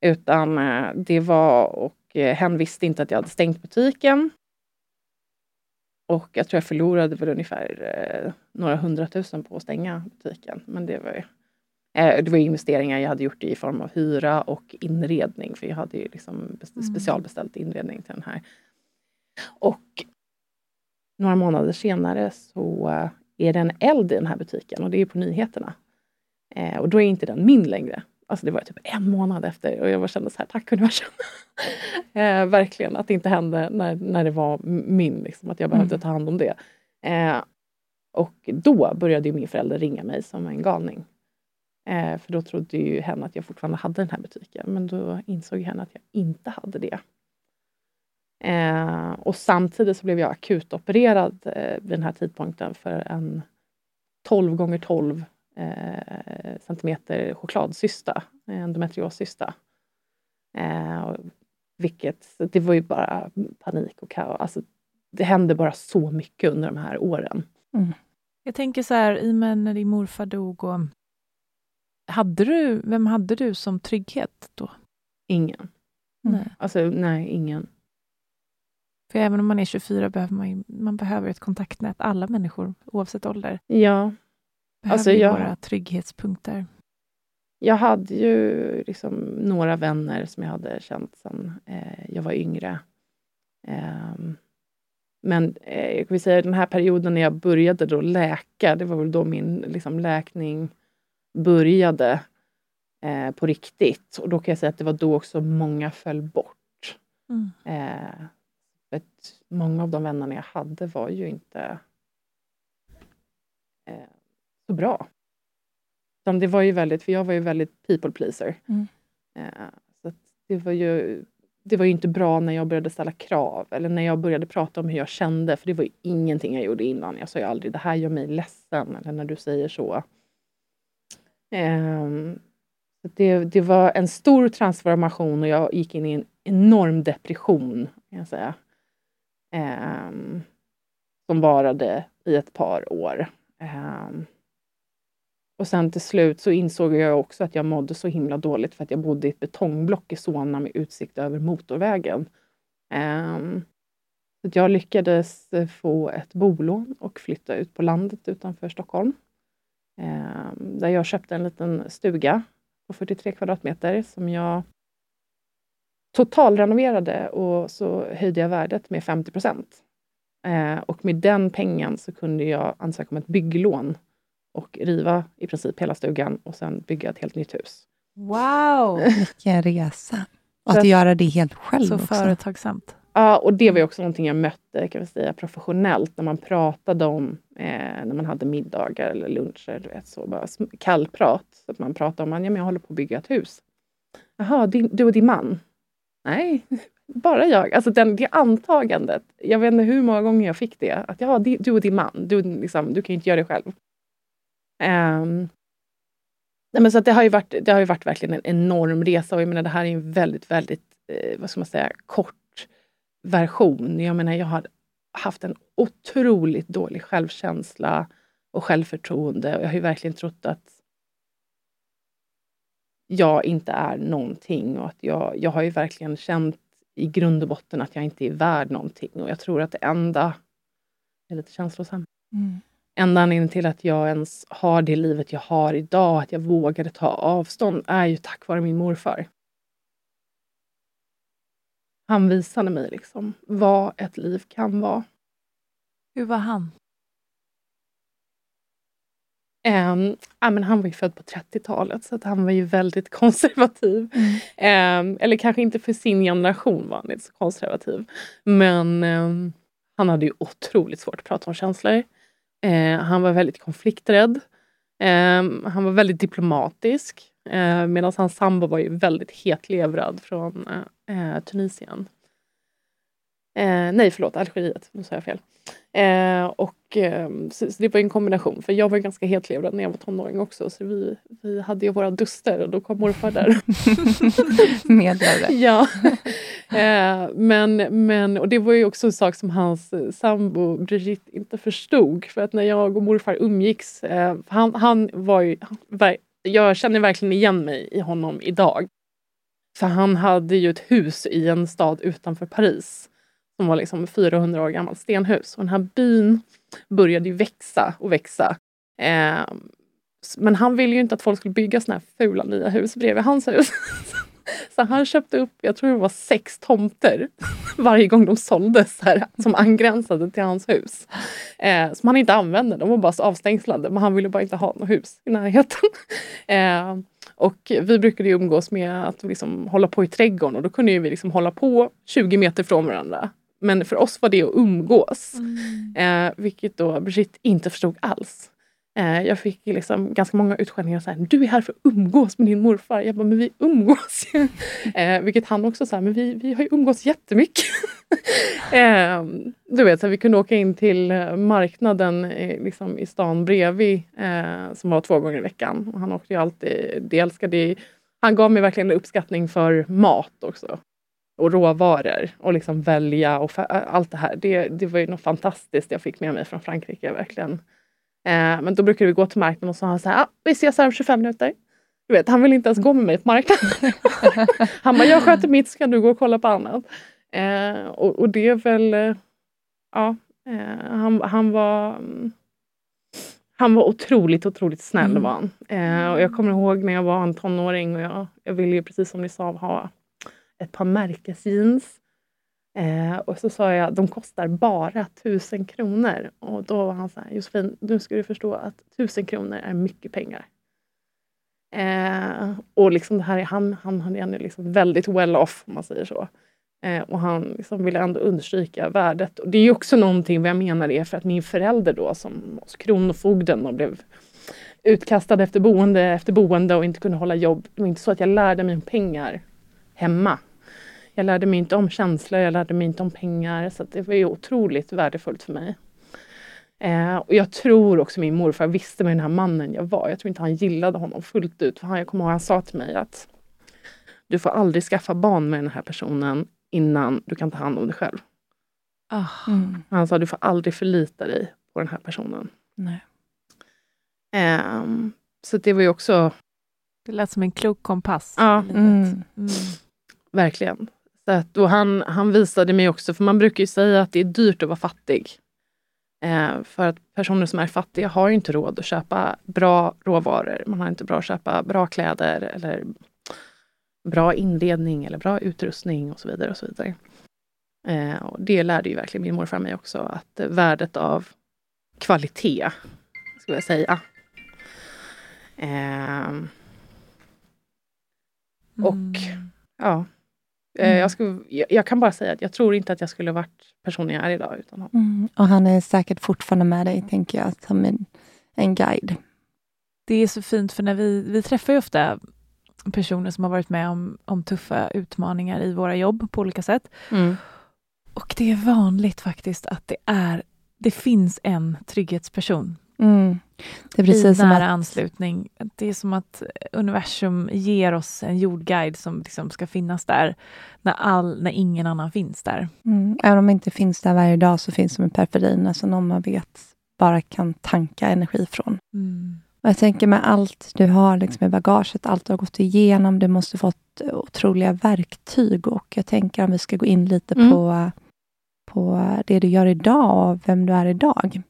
Utan eh, det var, och eh, hen visste inte att jag hade stängt butiken. Och jag tror jag förlorade väl ungefär eh, några hundratusen på att stänga butiken. Men det var, eh, det var investeringar jag hade gjort i form av hyra och inredning. För jag hade ju liksom mm. specialbeställt inredning till den här. Och några månader senare så eh, är det en eld i den här butiken och det är på nyheterna. Eh, och då är inte den min längre. Alltså det var typ en månad efter och jag bara kände så här, tack universum. eh, verkligen att det inte hände när, när det var min, liksom, att jag behövde mm. ta hand om det. Eh, och då började min förälder ringa mig som en galning. Eh, för då trodde ju henne att jag fortfarande hade den här butiken. Men då insåg henne att jag inte hade det. Eh, och samtidigt så blev jag akutopererad eh, vid den här tidpunkten för en 12 gånger 12 eh, centimeter chokladcysta endometrioscysta. Eh, vilket, det var ju bara panik och kaos. Alltså, det hände bara så mycket under de här åren. Mm. Jag tänker så här, i och med när din morfar dog, och, hade du, vem hade du som trygghet då? Ingen. Nej. Alltså, nej, ingen. För även om man är 24 behöver man, man behöver ett kontaktnät. Alla människor, oavsett ålder, ja. behöver alltså, jag, våra trygghetspunkter. Jag hade ju liksom några vänner som jag hade känt sedan eh, jag var yngre. Eh, men eh, jag kan säga den här perioden när jag började då läka, det var väl då min liksom, läkning började eh, på riktigt. Och då kan jag säga att det var då också många föll bort. Mm. Eh, för många av de vännerna jag hade var ju inte eh, så bra. Utan det var ju väldigt, för jag var ju väldigt people pleaser. Mm. Eh, så det var ju det var ju inte bra när jag började ställa krav eller när jag började prata om hur jag kände, för det var ju ingenting jag gjorde innan. Jag sa ju aldrig det här gör mig ledsen eller när du säger så. Um, det, det var en stor transformation och jag gick in i en enorm depression, kan jag säga. Eh, som varade i ett par år. Eh, och sen till slut så insåg jag också att jag mådde så himla dåligt för att jag bodde i ett betongblock i Solna med utsikt över motorvägen. Eh, så jag lyckades eh, få ett bolån och flytta ut på landet utanför Stockholm. Ehm, där jag köpte en liten stuga på 43 kvadratmeter som jag totalrenoverade och så höjde jag värdet med 50 procent. Uh, och med den pengen så kunde jag ansöka om ett bygglån och riva i princip hela stugan och sen bygga ett helt nytt hus. Wow! Vilken resa! Och att göra det helt själv Så också. företagsamt. Ja, och det var också någonting jag mötte kan vi säga, professionellt när man pratade om, eh, när man hade middagar eller luncher, du vet, så bara kallprat. Så att man pratade om att ja, men jag håller på att bygga ett hus. Jaha, du och din man? Nej, bara jag. Alltså den, det antagandet. Jag vet inte hur många gånger jag fick det. Att ja, du och din man, du, liksom, du kan ju inte göra det själv. Um, nej men så det, har ju varit, det har ju varit verkligen en enorm resa och jag menar det här är en väldigt, väldigt, eh, vad ska man säga, kort version. Jag menar jag har haft en otroligt dålig självkänsla och självförtroende och jag har ju verkligen trott att jag inte är någonting och att jag, jag har ju verkligen känt i grund och botten att jag inte är värd någonting och jag tror att det enda är lite känslosam. Mm enda anledningen till att jag ens har det livet jag har idag, att jag vågade ta avstånd, är ju tack vare min morfar. Han visade mig liksom vad ett liv kan vara. Hur var han? Um, ja, men han var ju född på 30-talet så att han var ju väldigt konservativ. Mm. Um, eller kanske inte för sin generation var han inte så konservativ. Men um, han hade ju otroligt svårt att prata om känslor. Eh, han var väldigt konflikträdd. Han var väldigt diplomatisk. Eh, Medan hans sambo var ju väldigt hetlevrad från eh, Tunisien. Eh, nej, förlåt, Algeriet. Nu sa jag fel. Eh, och, eh, så, så, det var en kombination, för jag var ganska hetlevrad när jag var tonåring också. Så vi, vi hade ju våra duster och då kom morfar där. Medlare. ja. Eh, men, men, och det var ju också en sak som hans sambo Brigitte inte förstod. För att när jag och morfar umgicks, eh, han, han var ju... Jag känner verkligen igen mig i honom idag. För han hade ju ett hus i en stad utanför Paris som var liksom 400 år gammalt stenhus. Och den här byn började ju växa och växa. Eh, men han ville ju inte att folk skulle bygga såna här fula nya hus bredvid hans hus. Så han köpte upp, jag tror det var sex tomter varje gång de såldes här, som angränsade till hans hus. Eh, som han inte använde, de var bara så avstängslade men han ville bara inte ha något hus i närheten. Eh, och vi brukade ju umgås med att liksom hålla på i trädgården och då kunde vi liksom hålla på 20 meter från varandra. Men för oss var det att umgås. Mm. Eh, vilket då Brigitte inte förstod alls. Eh, jag fick liksom ganska många utskällningar. Så här, du är här för att umgås med din morfar. Jag bara, men vi umgås ju. eh, vilket han också sa, men vi, vi har ju umgås jättemycket. eh, du vet, så vi kunde åka in till eh, marknaden eh, liksom i stan bredvid, eh, som var två gånger i veckan. Och han åkte ju alltid, det älskade han gav mig verkligen uppskattning för mat också. Och råvaror och liksom välja och allt det här. Det, det var ju något fantastiskt jag fick med mig från Frankrike verkligen. Eh, men då brukade vi gå till marknaden och så han så här, ah, vi ses här om 25 minuter. Du vet, han vill inte ens gå med mig på marknaden. han bara, jag sköter mitt så kan du gå och kolla på annat. Eh, och, och, det är väl, eh, ja, eh, han, han var han var otroligt, otroligt snäll mm. var han. Eh, och jag kommer ihåg när jag var en tonåring och jag, jag ville ju precis som ni sa ha ett par märkesjeans. Eh, och så sa jag, de kostar bara tusen kronor. Och då var han så här, Josefin, nu ska du förstå att tusen kronor är mycket pengar. Eh, och liksom det här, han, han, han är liksom väldigt well off, om man säger så. Eh, och han liksom ville ändå understryka värdet. Och det är också någonting vad jag menar är för att min förälder då som hos Kronofogden och blev utkastad efter boende efter boende och inte kunde hålla jobb. Det var inte så att jag lärde mig om pengar hemma. Jag lärde mig inte om känslor, jag lärde mig inte om pengar. Så det var ju otroligt värdefullt för mig. Eh, och jag tror också min morfar visste med den här mannen jag var. Jag tror inte han gillade honom fullt ut. För han, jag kommer ihåg han sa till mig att du får aldrig skaffa barn med den här personen innan du kan ta hand om dig själv. Oh. Mm. Han sa du får aldrig förlita dig på den här personen. Nej. Um, så det var ju också... Det lät som en klok kompass. Ja, mm. Mm. verkligen. Så att, och han, han visade mig också, för man brukar ju säga att det är dyrt att vara fattig. Eh, för att personer som är fattiga har inte råd att köpa bra råvaror. Man har inte råd att köpa bra kläder eller bra inredning eller bra utrustning och så vidare. och så vidare. Eh, och det lärde ju verkligen min morfar mig också, att värdet av kvalitet, skulle jag säga. Eh, och mm. ja, mm. jag, skulle, jag, jag, kan bara säga att jag tror inte att jag skulle varit personen jag är idag utan honom. Mm. Och han är säkert fortfarande med dig, tänker jag, som en, en guide. Det är så fint, för när vi, vi träffar ju ofta personer som har varit med om, om tuffa utmaningar i våra jobb på olika sätt. Mm. Och det är vanligt faktiskt att det är det finns en trygghetsperson mm. det är precis i nära att... anslutning. Det är som att universum ger oss en jordguide som liksom ska finnas där när, all, när ingen annan finns där. Mm. Även om de inte finns där varje dag så finns de i periferin, alltså någon man vet bara kan tanka energi från. Mm. Och jag tänker med allt du har liksom i bagaget, allt du har gått igenom, du måste fått otroliga verktyg och jag tänker om vi ska gå in lite mm. på, på det du gör idag och vem du är idag.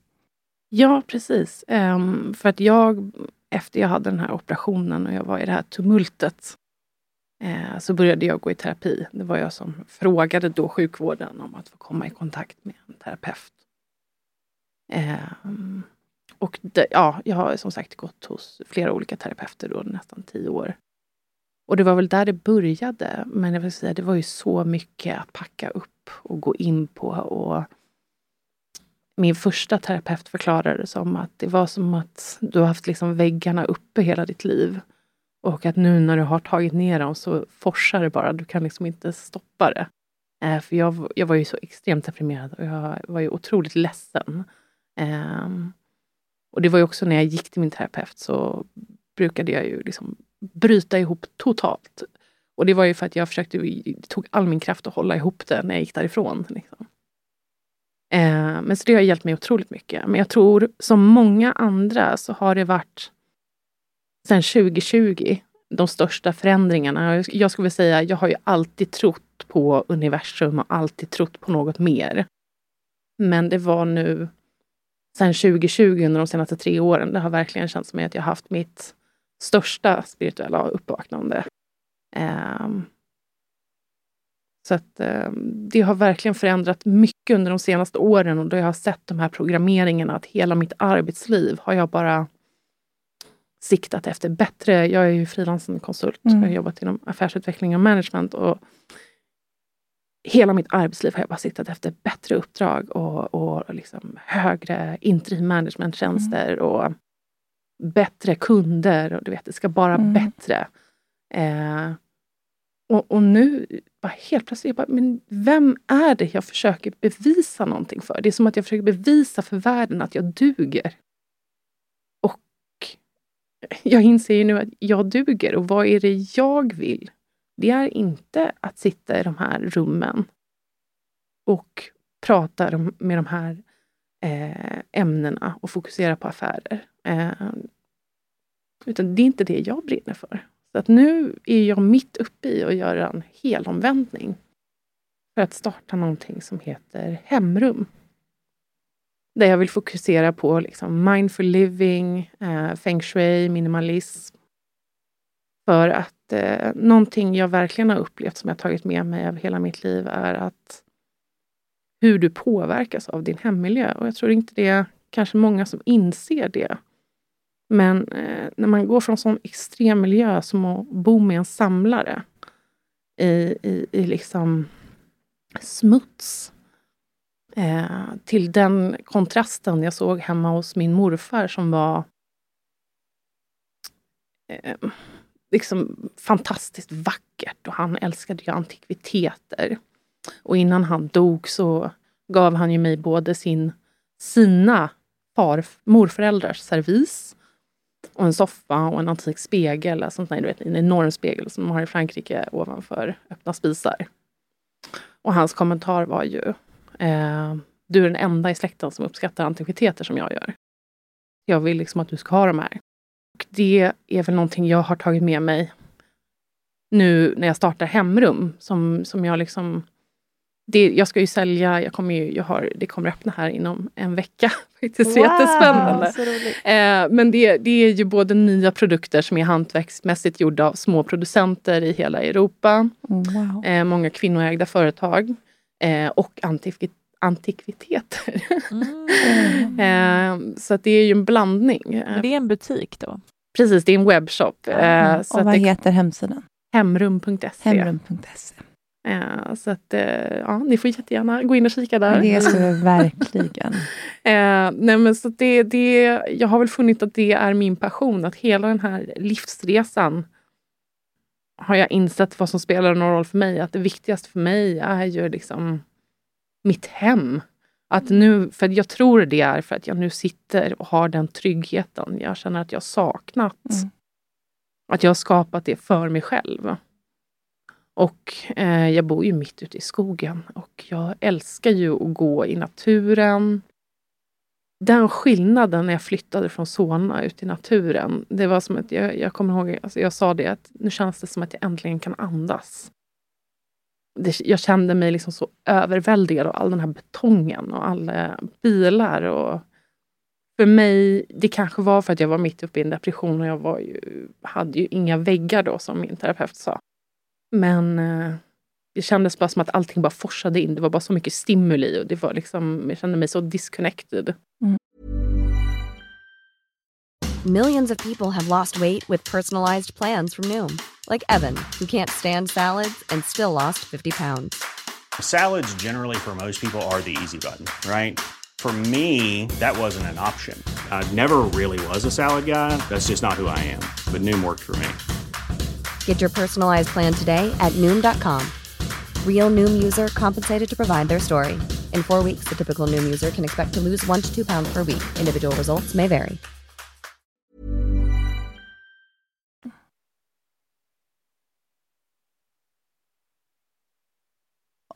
Ja, precis. Um, för att jag, efter jag hade den här operationen och jag var i det här tumultet, uh, så började jag gå i terapi. Det var jag som frågade då sjukvården om att få komma i kontakt med en terapeut. Um, och det, ja, jag har som sagt gått hos flera olika terapeuter då, nästan tio år. Och det var väl där det började. Men jag vill säga, det var ju så mycket att packa upp och gå in på. Och min första terapeut förklarade det som att det var som att du har haft liksom väggarna uppe hela ditt liv. Och att nu när du har tagit ner dem så forsar det bara. Du kan liksom inte stoppa det. Eh, för jag, jag var ju så extremt deprimerad och jag var ju otroligt ledsen. Eh, och det var ju också när jag gick till min terapeut så brukade jag ju liksom bryta ihop totalt. Och det var ju för att jag försökte, det tog all min kraft att hålla ihop det när jag gick därifrån. Liksom. Eh, men så det har hjälpt mig otroligt mycket. Men jag tror som många andra så har det varit sen 2020 de största förändringarna. Jag skulle vilja säga, jag har ju alltid trott på universum och alltid trott på något mer. Men det var nu sen 2020 under de senaste tre åren. Det har verkligen känts som att jag haft mitt största spirituella uppvaknande. Um, så att um, det har verkligen förändrat mycket under de senaste åren och då jag har sett de här programmeringarna att hela mitt arbetsliv har jag bara siktat efter bättre. Jag är ju frilansande konsult. Mm. Jag har jobbat inom affärsutveckling och management och hela mitt arbetsliv har jag bara siktat efter bättre uppdrag och, och liksom högre interim managementtjänster mm. och bättre kunder. Och du vet, det ska bara mm. bättre. Eh, och, och, nu, bara helt plötsligt, bara, men vem är det jag försöker bevisa någonting för? Det är som att jag försöker bevisa för världen att jag duger. Och jag inser ju nu att jag duger och vad är det jag vill? Det är inte att sitta i de här rummen och prata med de här eh, ämnena och fokusera på affärer. Eh, utan det är inte det jag brinner för. Så att nu är jag mitt uppe i att göra en helomvändning för att starta någonting som heter Hemrum. Där jag vill fokusera på liksom mindful living, eh, feng shui, minimalism. För att eh, någonting jag verkligen har upplevt som jag tagit med mig av hela mitt liv är att hur du påverkas av din hemmiljö. Och jag tror inte det är kanske många som inser det. Men eh, när man går från sån extrem miljö som att bo med en samlare i, i, i liksom smuts eh, till den kontrasten jag såg hemma hos min morfar som var eh, liksom fantastiskt vackert och han älskade ju antikviteter. Och innan han dog så gav han ju mig både sin, sina far, morföräldrars servis och en soffa och en antik spegel, alltså, du vet, en enorm spegel som de har i Frankrike ovanför öppna spisar. Och hans kommentar var ju eh, Du är den enda i släkten som uppskattar antikviteter som jag gör. Jag vill liksom att du ska ha de här. Och det är väl någonting jag har tagit med mig nu när jag startar hemrum. Som, som jag liksom det, jag ska ju sälja, jag kommer ju, jag har, det kommer öppna här inom en vecka. Faktiskt wow, jättespännande. Eh, men det, det är ju både nya produkter som är hantverksmässigt gjorda av små producenter i hela Europa. Wow. Eh, många kvinnoägda företag. Eh, och antikvit antikviteter. Mm. Eh, så det är ju en blandning. Det är en butik då? Precis, det är en webbshop. Mm. och vad heter hemsidan? Hemrum.se. Hemrum.se. Eh, så att, eh, ja, ni får jättegärna gå in och kika där. Det ska vi verkligen. eh, nej men så det, det, jag har väl funnit att det är min passion, att hela den här livsresan har jag insett vad som spelar någon roll för mig. Att det viktigaste för mig är ju liksom mitt hem. Att nu, för jag tror det är för att jag nu sitter och har den tryggheten jag känner att jag saknat. Mm. Att jag har skapat det för mig själv. Och eh, jag bor ju mitt ute i skogen och jag älskar ju att gå i naturen. Den skillnaden när jag flyttade från Solna ut i naturen, det var som att jag, jag kommer ihåg, alltså jag sa det att nu känns det som att jag äntligen kan andas. Det, jag kände mig liksom så överväldigad av all den här betongen och alla bilar. Och för mig, det kanske var för att jag var mitt uppe i en depression och jag var ju, hade ju inga väggar då som min terapeut sa. Men eh, det kändes bara som att allting bara forsade in. Det var bara så mycket stimuli och det var liksom, jag kände mig så disconnected. Mm. Millions of people have lost weight with personalized plans from Noom. Like Evan, who can't stand salads and still lost 50 pounds. Salads generally for most people are the easy button, right? For me, that wasn't an option. I never really was a salad guy. That's just not who I am. But Noom worked for me. Get your personalized plan today at noom.com. Real noom user compensated to provide their story. In four weeks, the typical noom user can expect to lose one to two pounds per week. Individual results may vary.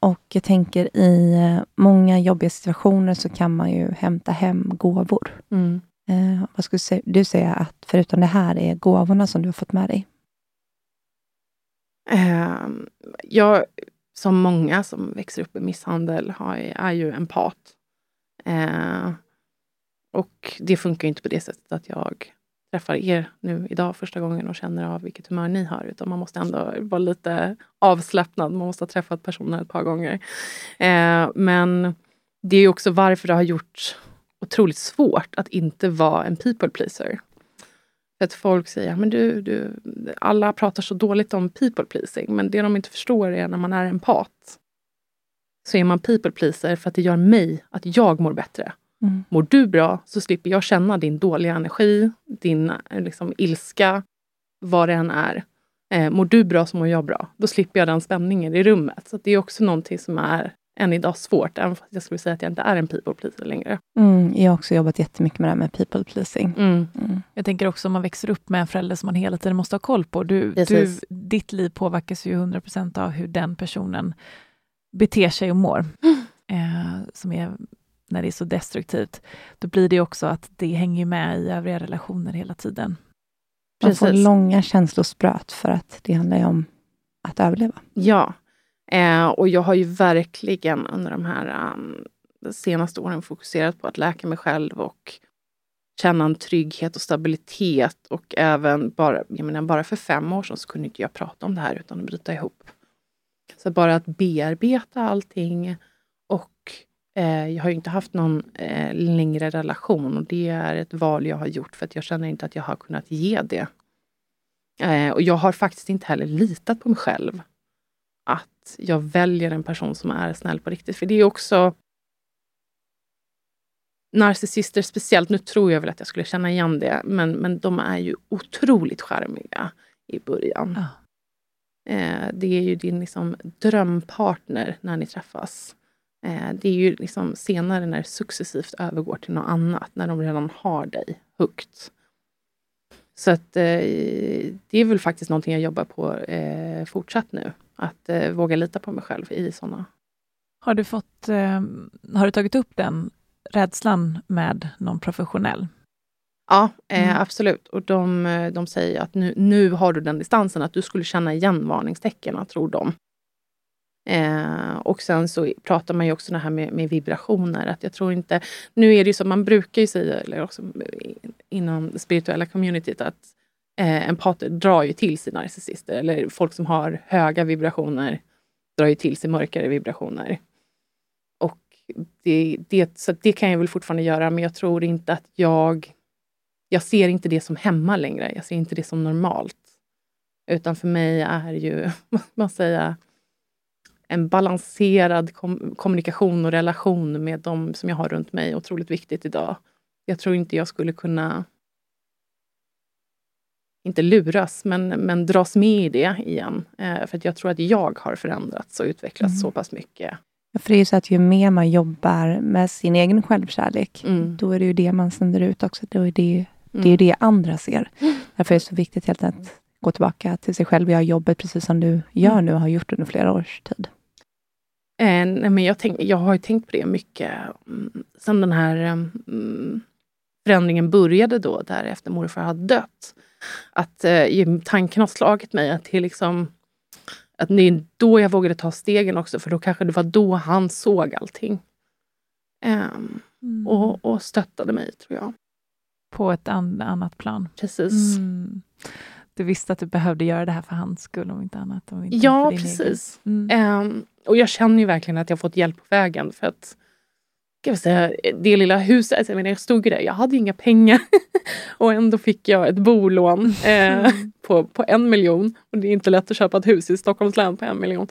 Och jag tänker i eh, många jobbiga situationer så kan man ju hämta hem gåvor. Mm. Eh, vad skulle du säga att förutom det här är gåvorna som du har fått med dig? Eh, jag, som många som växer upp i misshandel, har, är ju empat. Eh, och det funkar inte på det sättet att jag träffar er nu idag första gången och känner av vilket humör ni har. Utan man måste ändå vara lite avslappnad. Man måste ha träffat personen ett par gånger. Eh, men det är också varför det har gjort otroligt svårt att inte vara en people pleaser. För att folk säger men du, du, alla pratar så dåligt om people pleasing, men det de inte förstår är när man är empat så är man people pleaser för att det gör mig att jag mår bättre. Mm. Mår du bra så slipper jag känna din dåliga energi, din liksom, ilska, vad det än är. Eh, mår du bra så mår jag bra. Då slipper jag den spänningen i rummet. Så det är också någonting som är än idag svårt, även fast jag skulle säga att jag inte är en people pleaser längre. Mm, jag har också jobbat jättemycket med det här med people pleasing. Mm. Mm. Jag tänker också om man växer upp med en förälder som man hela tiden måste ha koll på. Du, du, ditt liv påverkas ju 100% av hur den personen beter sig och mår. Eh, som är, när det är så destruktivt. Då blir det också att det hänger med i övriga relationer hela tiden. Man får Precis. långa känslospröt för att det handlar ju om att överleva. Ja, eh, och jag har ju verkligen under de här um, de senaste åren fokuserat på att läka mig själv och känna en trygghet och stabilitet. Och även bara, jag menar, bara för fem år sedan så kunde inte jag prata om det här utan att bryta ihop. Så bara att bearbeta allting och eh, jag har ju inte haft någon eh, längre relation och det är ett val jag har gjort för att jag känner inte att jag har kunnat ge det. Eh, och jag har faktiskt inte heller litat på mig själv. Att jag väljer en person som är snäll på riktigt. För det är också narcissister speciellt, nu tror jag väl att jag skulle känna igen det, men, men de är ju otroligt charmiga i början. Ja. Eh, det är ju din liksom, drömpartner när ni träffas. Eh, det är ju liksom senare när det successivt övergår till något annat, när de redan har dig högt. Så att, eh, det är väl faktiskt någonting jag jobbar på eh, fortsatt nu. Att eh, våga lita på mig själv i sådana. Har du, fått, eh, har du tagit upp den rädslan med någon professionell? Ja, eh, Mm. absolut. Och de, eh, de säger att nu, nu har du den distansen, att du skulle känna igen varningstecknen, tror de. Eh, och sen så pratar man ju också det här med, med vibrationer. Att jag tror inte, nu är det ju så, man brukar ju säga, eller också inom det spirituella communityt, att eh, empater drar ju till sig narcissister. Eller folk som har höga vibrationer drar ju till sig mörkare vibrationer. Och det, det, så det kan jag väl fortfarande göra, men jag tror inte att jag... Jag ser inte det som hemma längre. Jag ser inte det som normalt. Utan för mig är ju, vad ska man säga, en balanserad kom kommunikation och relation med de som jag har runt mig otroligt viktigt idag. Jag tror inte jag skulle kunna inte luras, men, men dras med i det igen. Eh, för att jag tror att jag har förändrats och utvecklats Mm. så pass mycket. Ja, För det är ju så att ju mer man jobbar med sin egen självkärlek, Mm. då är det ju det man sänder ut också. Då är det, det är ju Mm. det andra ser. Därför är det så viktigt helt att gå tillbaka till sig själv och göra jobbet precis som du gör Mm. nu och har gjort under flera års tid. Eh, nej, men jag, tänk, jag har ju tänkt på det mycket mm, sen den här mm, förändringen började då, där efter morfar hade dött. Att eh, tanken har slagit mig att det är liksom att det är då jag vågade ta stegen också, för då kanske det var då han såg allting. Ehm, Mm. och, och stöttade mig, tror jag. På ett an, annat plan. Precis. Mm. Du visste att du behövde göra det här för hans skull, om inte annat. Om inte Ja, precis. Mm. Ehm, och jag känner ju verkligen att jag fått hjälp på vägen. För att, jag säga, det lilla huset, jag menar jag stod ju där, jag hade inga pengar. och ändå fick jag ett bolån eh, på, på en miljon. Och det är inte lätt att köpa ett hus i Stockholms län på en miljon.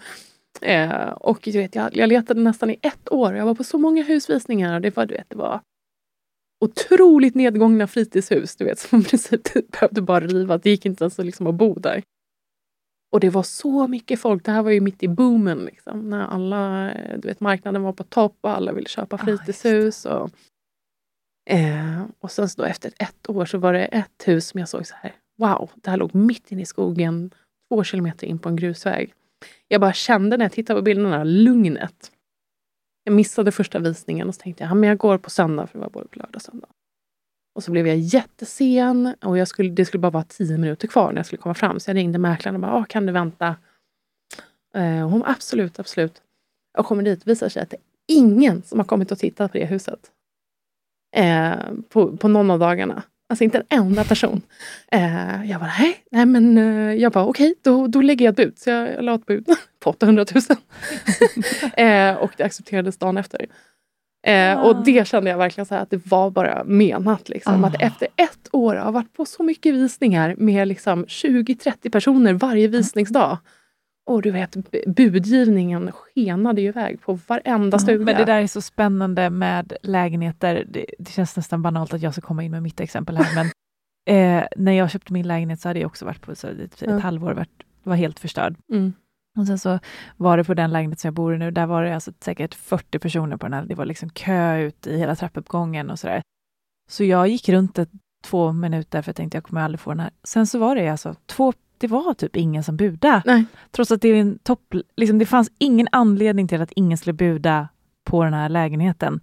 Eh, och du vet, jag, jag letade nästan i ett år. Jag var på så många husvisningar. Och det var, du vet, det var otroligt nedgångna fritidshus. Du vet, som i princip behövde bara riva. Det gick inte ens liksom, att bo där. Och det var så mycket folk. Det här var ju mitt i boomen. Liksom, när alla, du vet, marknaden var på topp och alla ville köpa Ah, fritidshus. och, eh, och sen så då efter ett år så var det ett hus som jag såg så här. Wow, det här låg mitt inne i skogen. Två kilometer in på en grusväg. Jag bara kände när jag tittade på bilderna, lugnet. Jag missade första visningen och så tänkte jag, att jag går på söndag, för det var både på lördag och söndag. Och så blev jag jättesen och jag skulle, det skulle bara vara tio minuter kvar när jag skulle komma fram. Så jag ringde mäklaren och bara, ah, kan du vänta? Eh, och hon absolut, absolut. Jag kommer dit, visar sig att det är ingen som har kommit och tittat på det huset. Eh, på, på någon av dagarna. Alltså inte en enda person. Eh, jag bara, nej, nej men eh, jag bara okej, då, då lägger jag ett bud. Så jag, jag la ett bud på 800 000. eh, och det accepterades dagen efter. Eh, och det kände jag verkligen så att det var bara menat. Liksom. Ah. Att efter ett år, jag har varit på så mycket visningar med liksom 20-30 personer varje visningsdag. Och du vet, budgivningen skenade ju iväg på varenda stuga. Men det där är så spännande med lägenheter. Det, det känns nästan banalt att jag ska komma in med mitt exempel här. Men eh, när jag köpte min lägenhet så hade jag också varit på så ett, ett Ja. halvår, varit, var helt förstörd. Mm. Och sen så var det på den lägenhet som jag bor i nu, där var det alltså säkert 40 personer på den här. Det var liksom kö ut i hela trappuppgången och sådär. Så jag gick runt ett, två minuter för jag tänkte jag kommer aldrig få den här. Sen så var det alltså två, det var typ ingen som budade. Nej. Trots att det är en topp, liksom det fanns ingen anledning till att ingen skulle buda på den här lägenheten.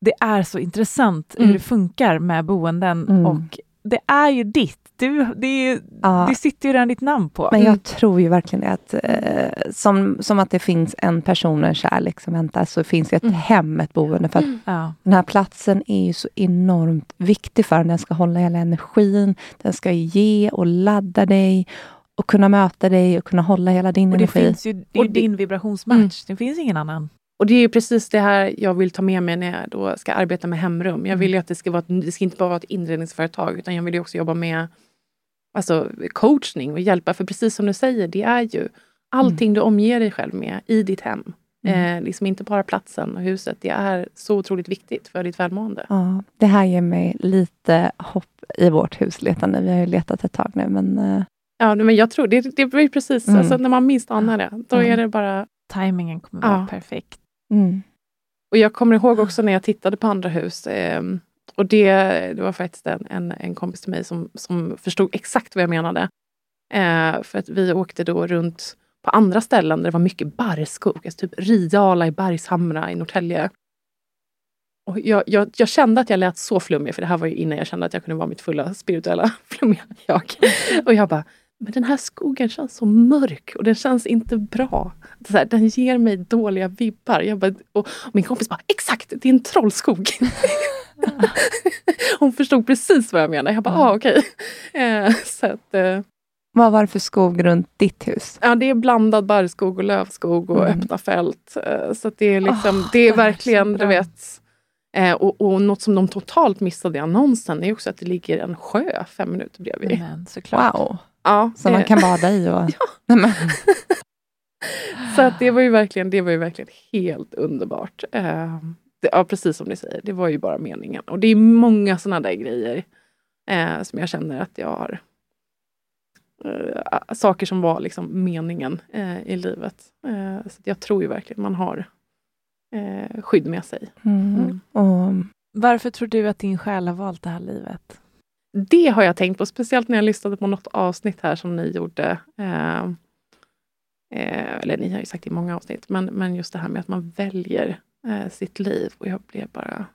Det är så intressant Mm. hur det funkar med boenden Mm. och det är ju ditt. Du, det, Ja. det sitter ju redan ditt namn på. Men Mm. jag tror ju verkligen det att eh, som, som att det finns en person och en kärlek som väntar, så finns det ett Mm. hem, ett boende. För att Ja. den här platsen är ju så enormt viktig för en. Den ska hålla hela energin, den ska ge och ladda dig och kunna möta dig och kunna hålla hela din Och det energi. finns ju, det är ju Och det- din vibrationsmatch. Mm. Det finns ingen annan. Och det är ju precis det här jag vill ta med mig när jag då ska arbeta med hemrum. Jag vill ju att det ska vara, ett- det ska inte bara vara ett inredningsföretag utan jag vill ju också jobba med alltså, coachning och hjälpa. För precis som du säger, det är ju allting du omger dig själv med i ditt hem. Mm. Eh, liksom inte bara platsen och huset. Det är så otroligt viktigt för ditt välmående. Ja, det här ger mig lite hopp i vårt husletande. Vi har ju letat ett tag nu, men eh, Ja, men jag tror det, det blir precis Mm. alltså, när man minst anar det. Då Mm. är det bara... Timingen kommer Ja. vara perfekt. mm. Och jag kommer ihåg också när jag tittade på andra hus. Eh, och det, det var faktiskt en, en, en kompis till mig som, som förstod exakt vad jag menade. Eh, för att vi åkte då runt på andra ställen där det var mycket barrskog. Alltså typ Riala i Bergshamra i Norrtälje. Och jag, jag, jag kände att jag lät så flummig, för det här var ju innan jag kände att jag kunde vara mitt fulla spirituella flummiga jag. Och jag bara, men den här skogen känns så mörk och den känns inte bra. Så här, den ger mig dåliga vibbar. Jag bara, och, och min kompis bara, exakt, det är en trollskog. Hon förstod precis vad jag menade. Jag bara, ah, okej. Eh, så att, eh, Vad var det för skog runt ditt hus? ja, det är blandad barrskog och lövskog och Mm. öppna fält. Eh, så det är liksom, Åh, det är verkligen, du vet. Och, och något som de totalt missade i annonsen är också att det ligger en sjö fem minuter bredvid. Men såklart. Wow! Ja, Som man kan bada i. Och, men, Så att det var ju verkligen, det var ju verkligen helt underbart. Det, ja, precis som ni säger, det var ju bara meningen. Och det är många sådana där grejer eh, som jag känner att jag har. Eh, saker som var liksom meningen eh, i livet. Eh, så jag tror ju verkligen man har eh, skydd med sig. mm. Mm. Och, Varför tror du att din själ har valt det här livet? Det har jag tänkt på, speciellt när jag lyssnade på något avsnitt här som ni gjorde. Eh, eh, eller ni har ju sagt i många avsnitt, men, men just det här med att man väljer eh, sitt liv. Och jag blev bara...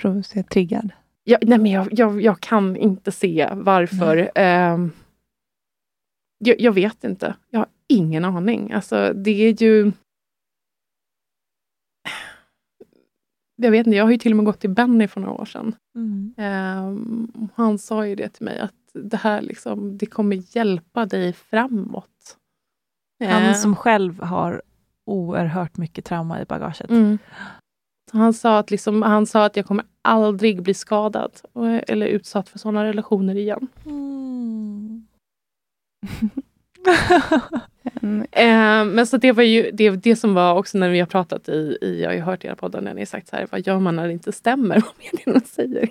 provocer- triggad. Jag, nej men jag, jag, jag kan inte se varför. Ehm, jag, jag vet inte. Jag har ingen aning. Alltså, det är ju... Jag vet inte, jag har ju till och med gått till Benny för några år sedan. Ehm, han sa ju det till mig att det här liksom, det kommer hjälpa dig framåt. Han Ehm, som själv har oerhört mycket trauma i bagaget. Mm. Han sa, att liksom, han sa att jag kommer aldrig bli skadad eller utsatt för sådana relationer igen. Mm. Mm. Eh, men så det var ju det, det som var också när vi har pratat i, i jag har ju hört era poddar när ni sagt så här, vad gör man när det inte stämmer vad medierna säger?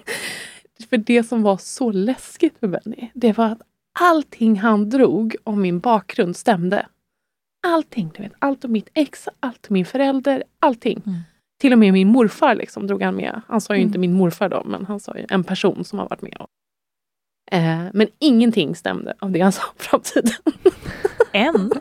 För det som var så läskigt med Benny, det var att allting han drog om min bakgrund stämde. Allting, du vet, allt om mitt ex, allt om min förälder, allting. Mm. Till och med min morfar liksom drog han med. Han sa ju Mm. inte min morfar då, men han sa ju en person som har varit med. Eh, men ingenting stämde av det han sa om framtiden. En?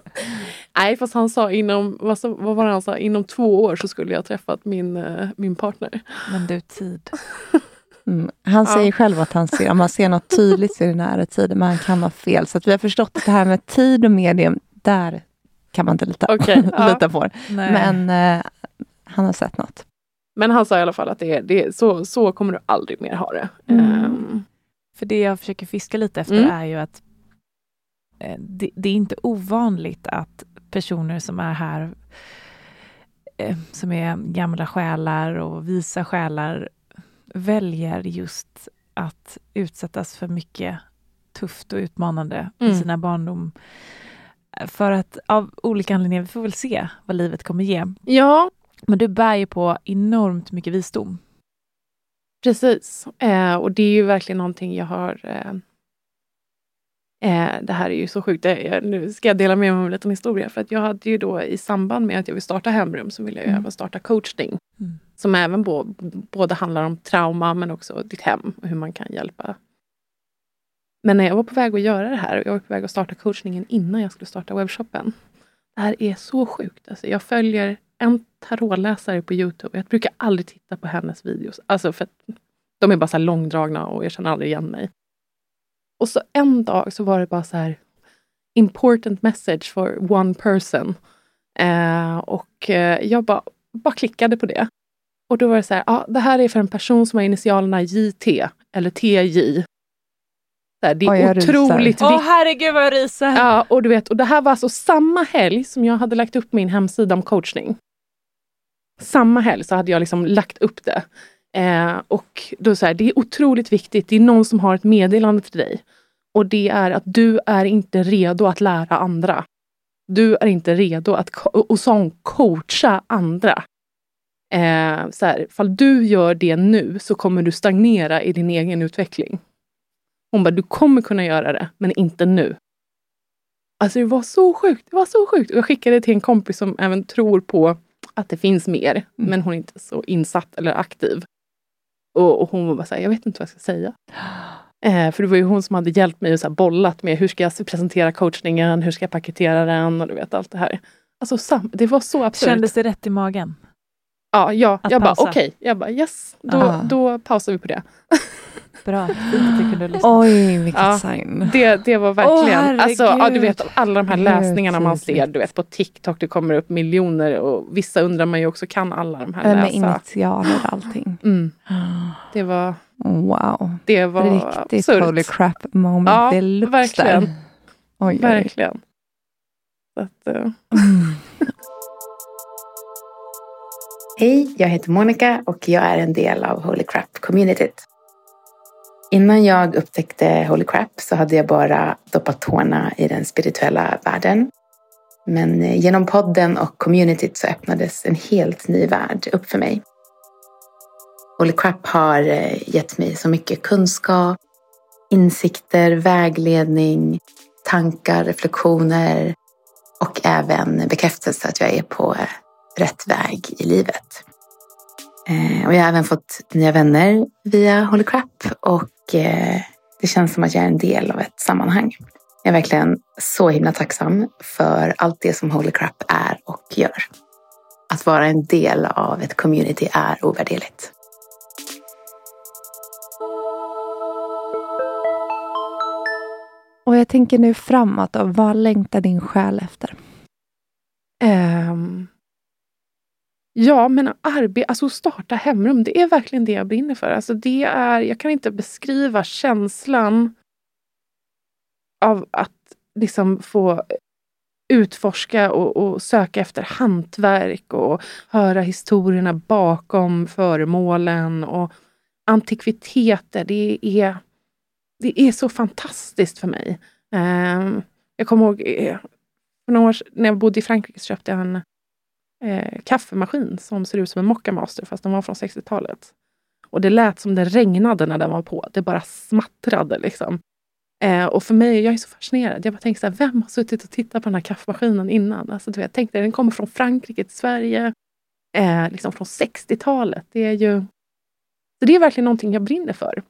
Nej, fast han sa inom, vad, så, vad var det han sa, inom två år så skulle jag ha träffat min, eh, min partner. Men du, tid. Mm. Han Ja. säger själv att han ser, om man ser något tydligt så är det nära tiden, men han kan vara fel. Så att vi har förstått att det här med tid och medium, där kan man inte lita, ja. lita på. Nej. Men eh, han har sett något. Men han sa i alla fall att det, är- det, är- så, så kommer du aldrig mer ha det. Mm. Ehm, För det jag försöker fiska lite efter Mm. är ju att eh, det, det är inte ovanligt att personer som är här, eh, som är gamla själar och visa själar, väljer just att utsättas för mycket tufft och utmanande i Mm. sina barndom. För att av olika anledningar, vi får väl se vad livet kommer ge. ja, Men du bär ju på enormt mycket visdom. precis. Eh, och det är ju verkligen någonting jag har eh, Eh, det här är ju så sjukt. Jag, nu ska jag dela med mig av en liten historia. För att jag hade ju då i samband med att jag vill starta Hemrum så ville jag mm. även starta coachning. Mm. Som även bo, både handlar om trauma men också ditt hem och hur man kan hjälpa. Men när jag var på väg att göra det här och jag var på väg att starta coachningen innan jag skulle starta webbshoppen. Det här är så sjukt. Alltså jag följer en tarotläsare på Youtube. Jag brukar aldrig titta på hennes videos. Alltså för de är bara så långdragna och jag känner aldrig igen mig. Och så en dag så var det bara så här important message for one person. Eh, och eh, jag bara, bara klickade på det. Och då var det så här, ah, det här är för en person som har initialerna JT eller TJ det är Oj, otroligt viktigt. Åh herregud vad jag ryser! Ja, och du vet, och det här var alltså samma helg som jag hade lagt upp min hemsida om coachning. Samma helg så hade jag liksom lagt upp det. Eh, och då så här, det är otroligt viktigt. Det är någon som har ett meddelande till dig. Och det är att du är inte redo att lära andra. Du är inte redo att och sån coacha andra. Eh, så här, fall du gör det nu så kommer du stagnera i din egen utveckling. Hon bara, du kommer kunna göra det, men inte nu. Alltså det var så sjukt. Det var så sjukt. Jag skickade till en kompis som även tror på att det finns mer, mm. men hon är inte så insatt eller aktiv. Och, och hon var bara såhär, jag vet inte vad jag ska säga. Eh, för det var ju hon som hade hjälpt mig och så bollat med hur ska jag presentera coachningen, hur ska jag paketera den och du vet allt det här. Alltså sam, det var så absurt. Kändes det rätt i magen? Ja, ja jag bara okej. Okay. Jag bara yes, då, då pausar vi på det. Bra, fint att Oj, vilket ja, sign. Det, det var verkligen, oh, alltså, ja, du vet alla de här läsningarna man ser du vet, på TikTok, det kommer upp miljoner och vissa undrar man ju också, kan alla de här läsa? Med initialer och allting. Mm. Det var Wow. Det var Riktigt absurt. holy crap moment ja, deluxe verkligen. Där. Oj, verkligen. Så att, uh. Hej, jag heter Monica och jag är en del av Holy Crap-communityt. Innan jag upptäckte Holy Crap så hade jag bara doppat tårna i den spirituella världen. Men eh, genom podden och communityt så öppnades en helt ny värld upp för mig. Holy Crap har eh, gett mig så mycket kunskap, insikter, vägledning, tankar, reflektioner och även bekräftelse att jag är på eh, rätt väg i livet. Och jag har även fått nya vänner via Holy Crap och det känns som att jag är en del av ett sammanhang. Jag är verkligen så himla tacksam för allt det som Holy Crap är och gör. Att vara en del av ett community är ovärderligt. Och jag tänker nu framåt, då, vad längtar din själ efter? Um, Ja, men arbete, alltså starta hemrum, det är verkligen det jag brinner för. Alltså det är, jag kan inte beskriva känslan av att liksom få utforska och, och, söka efter hantverk och höra historierna bakom föremålen och antikviteter. Det är, det är så fantastiskt för mig. Ehm, jag kommer ihåg, eh, för några år, när jag bodde i Frankrike så köpte jag en eh, kaffemaskin som ser ut som en Mocca Master fast den var från 60-talet. Och det lät som det regnade när den var på. Det bara smattrade liksom. Eh, och för mig, jag är så fascinerad. Jag bara tänker så här, vem har suttit och tittat på den här kaffemaskinen innan? Alltså, du vet, tänk dig, den kommer från Frankrike till Sverige. Eh, liksom från 60-talet. Det är ju... Så det är verkligen någonting jag brinner för.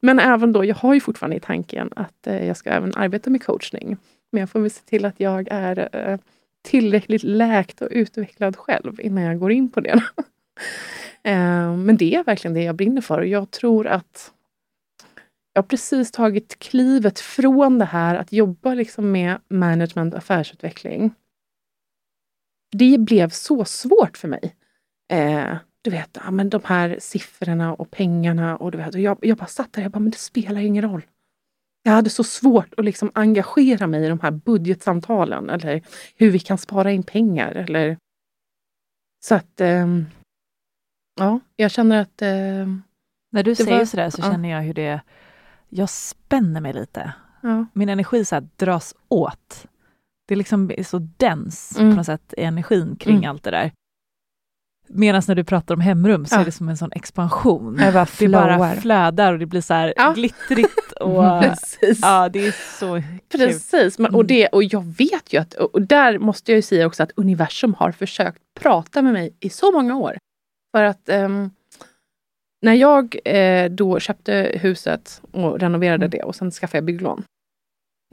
Men även då, jag har ju fortfarande i tanken att eh, jag ska även arbeta med coachning. Men jag får väl se till att jag är eh, tillräckligt läkt och utvecklad själv innan jag går in på det. Eh, men det är verkligen det jag brinner för och jag tror att jag har precis tagit klivet från det här att jobba liksom med management och affärsutveckling. Det blev så svårt för mig. Eh, du vet, ja, men de här siffrorna och pengarna och du vet, och jag, jag bara satt där och jag bara, men det spelar ingen roll jag hade så svårt att liksom engagera mig i de här budgetsamtalen eller hur vi kan spara in pengar. Eller... Så att, eh, ja, jag känner att... Eh, När du säger var, sådär så ja. känner jag hur det... Jag spänner mig lite. Ja. Min energi så dras åt. Det liksom är så dens mm. på något sätt, energin kring mm. allt det där. Medan när du pratar om hemrum så Ja. är det som en sån expansion. Det bara Det bara flödar och det blir så här Ja. glittrigt och Precis. ja, det är så kul. Precis, men, och, Mm. det, och jag vet ju att, och där måste jag ju säga också att universum har försökt prata med mig i så många år. För att ehm, när jag eh, då köpte huset och renoverade Mm. det och sen skaffade jag bygglån.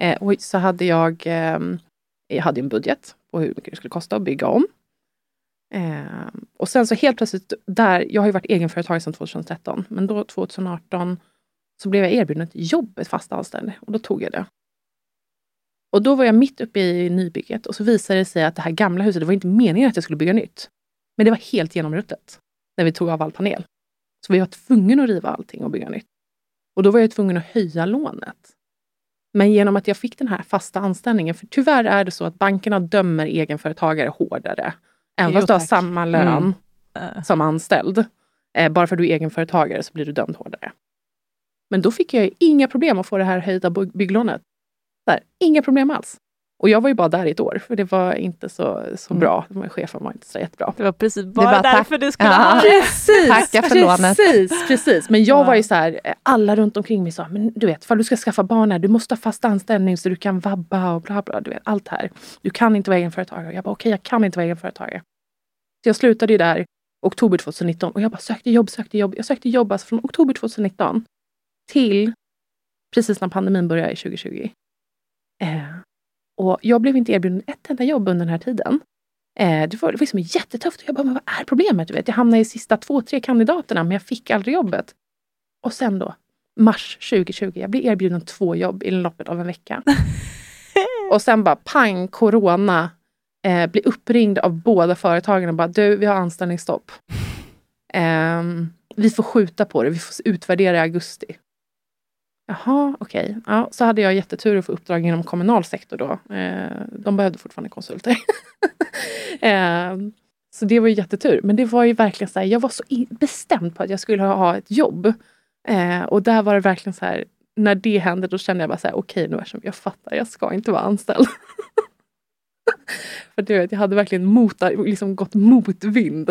Eh, och så hade jag, ehm, jag hade en budget på hur mycket det skulle kosta att bygga om. Eh, och sen så helt plötsligt, där, jag har ju varit egenföretagare sedan 2013, men då 2018 så blev jag erbjuden ett jobb, ett fast anställning. Och då tog jag det. Och då var jag mitt uppe i nybygget och så visade det sig att det här gamla huset, det var inte meningen att jag skulle bygga nytt. Men det var helt genomruttet när vi tog av all panel. Så vi var tvungna att riva allting och bygga nytt. Och då var jag tvungen att höja lånet. Men genom att jag fick den här fasta anställningen, för tyvärr är det så att bankerna dömer egenföretagare hårdare. Även fast du har samma lön Mm. Eh, som anställd. Eh, bara för att du är egenföretagare så blir du dömd hårdare. Men då fick jag ju inga problem att få det här höjda by- bygglånet. Där, inga problem alls. Och jag var ju bara där i ett år, för det var inte så, så Mm. bra. Chefen var inte så jättebra. Det var precis bara, bara tack- därför du skulle Ja. ha det. Precis, Tacka för lånet. precis, precis. Men jag Ja. var ju så här, eh, alla runt omkring mig sa, men du vet, ifall du ska skaffa barn här, du måste ha fast anställning så du kan vabba och bla bla, du vet, allt det här. Du kan inte vara egenföretagare. Jag bara, okej, jag kan inte vara egenföretagare. Så jag slutade ju där oktober 2019 och jag bara sökte jobb, sökte jobb. Jag sökte jobb alltså från oktober 2019 till precis när pandemin började i 2020. Eh, och jag blev inte erbjuden ett enda jobb under den här tiden. Eh, det var, det var liksom jättetufft. Jag bara, men vad är problemet? Du vet, jag hamnade i sista två, tre kandidaterna, men jag fick aldrig jobbet. Och sen då, mars 2020, jag blev erbjuden två jobb i loppet av en vecka. och sen bara pang, corona. Eh, blir uppringd av båda företagen och bara, du, vi har anställningsstopp. Ehm, vi får skjuta på det, vi får utvärdera i augusti. Jaha, okej. Ja, så hade jag jättetur att få uppdrag inom kommunal sektor då. Eh, de behövde fortfarande konsulter. Eh, så det var ju jättetur. Men det var ju verkligen så här, jag var så bestämd på att jag skulle ha, ett jobb. Eh, och där var det verkligen så här, när det hände då kände jag bara så här, okej nu som jag fattar, jag ska inte vara anställd. För du vet, jag hade verkligen mota, liksom gått motvind.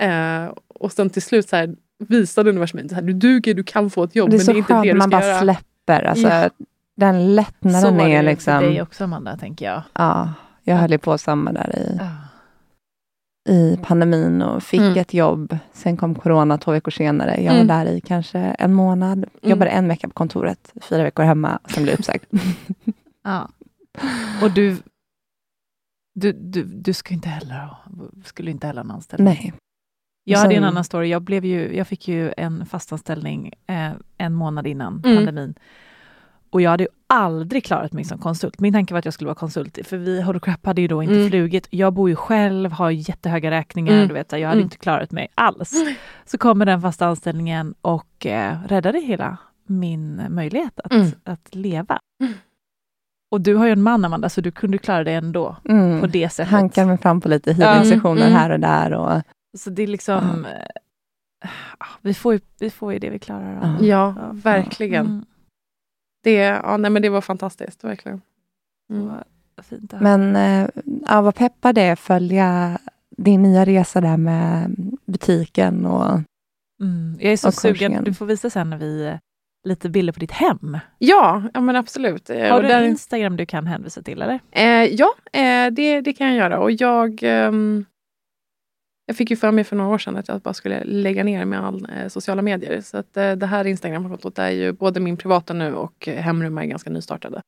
Eh, och sen till slut så här, visade universum så här, du duger, du kan få ett jobb, Det är men så det är inte skönt det du man bara göra. släpper. Alltså, Ja. Den Så lättnaden var det är för liksom... dig också Amanda, tänker jag. Ja, jag höll ju på samma där i, Ja. i pandemin och fick Mm. ett jobb. Sen kom corona två veckor senare. Jag Mm. var där i kanske en månad. Jobbade en vecka på kontoret, fyra veckor hemma och sen blev jag uppsagd. Ja. Och du, du, du, du inte heller skulle inte heller ha en anställning. Nej. Jag hade en annan story. Jag, blev ju, jag fick ju en fastanställning eh, en månad innan Mm. pandemin. Och jag hade ju aldrig klarat mig som konsult. Min tanke var att jag skulle vara konsult, för vi, Holocrap hade ju då inte Mm. flugit. Jag bor ju själv, har jättehöga räkningar, Mm. du vet, jag hade Mm. inte klarat mig alls. Så kommer den fasta anställningen och eh, räddade hela min möjlighet att, Mm. att leva. Mm. Och du har ju en man Amanda, så du kunde klara det ändå Mm. på det sättet. Hankar mig fram på lite healing-sessioner mm. här och där. Och, Så det är liksom, eh, vi, får ju, vi får ju det vi klarar av. Ja. Ja, Ja. verkligen. Mm. Det, ja, nej, men det var fantastiskt, verkligen. Mm. Vad Fint att men eh, ja, vad peppar det följa din nya resa där med butiken och Mm. Jag är så Och sugen, du får visa sen när vi eh, lite bilder på ditt hem. Ja, ja, men absolut. Har du där- en Instagram du kan hänvisa till eller? Eh, ja, eh, det, det kan jag göra. Och jag, ehm, jag fick ju för mig för några år sedan att jag bara skulle lägga ner med all eh, sociala medier. Så att, eh, det här Instagramkontot är ju både min privata nu och Hemrum är ganska nystartade.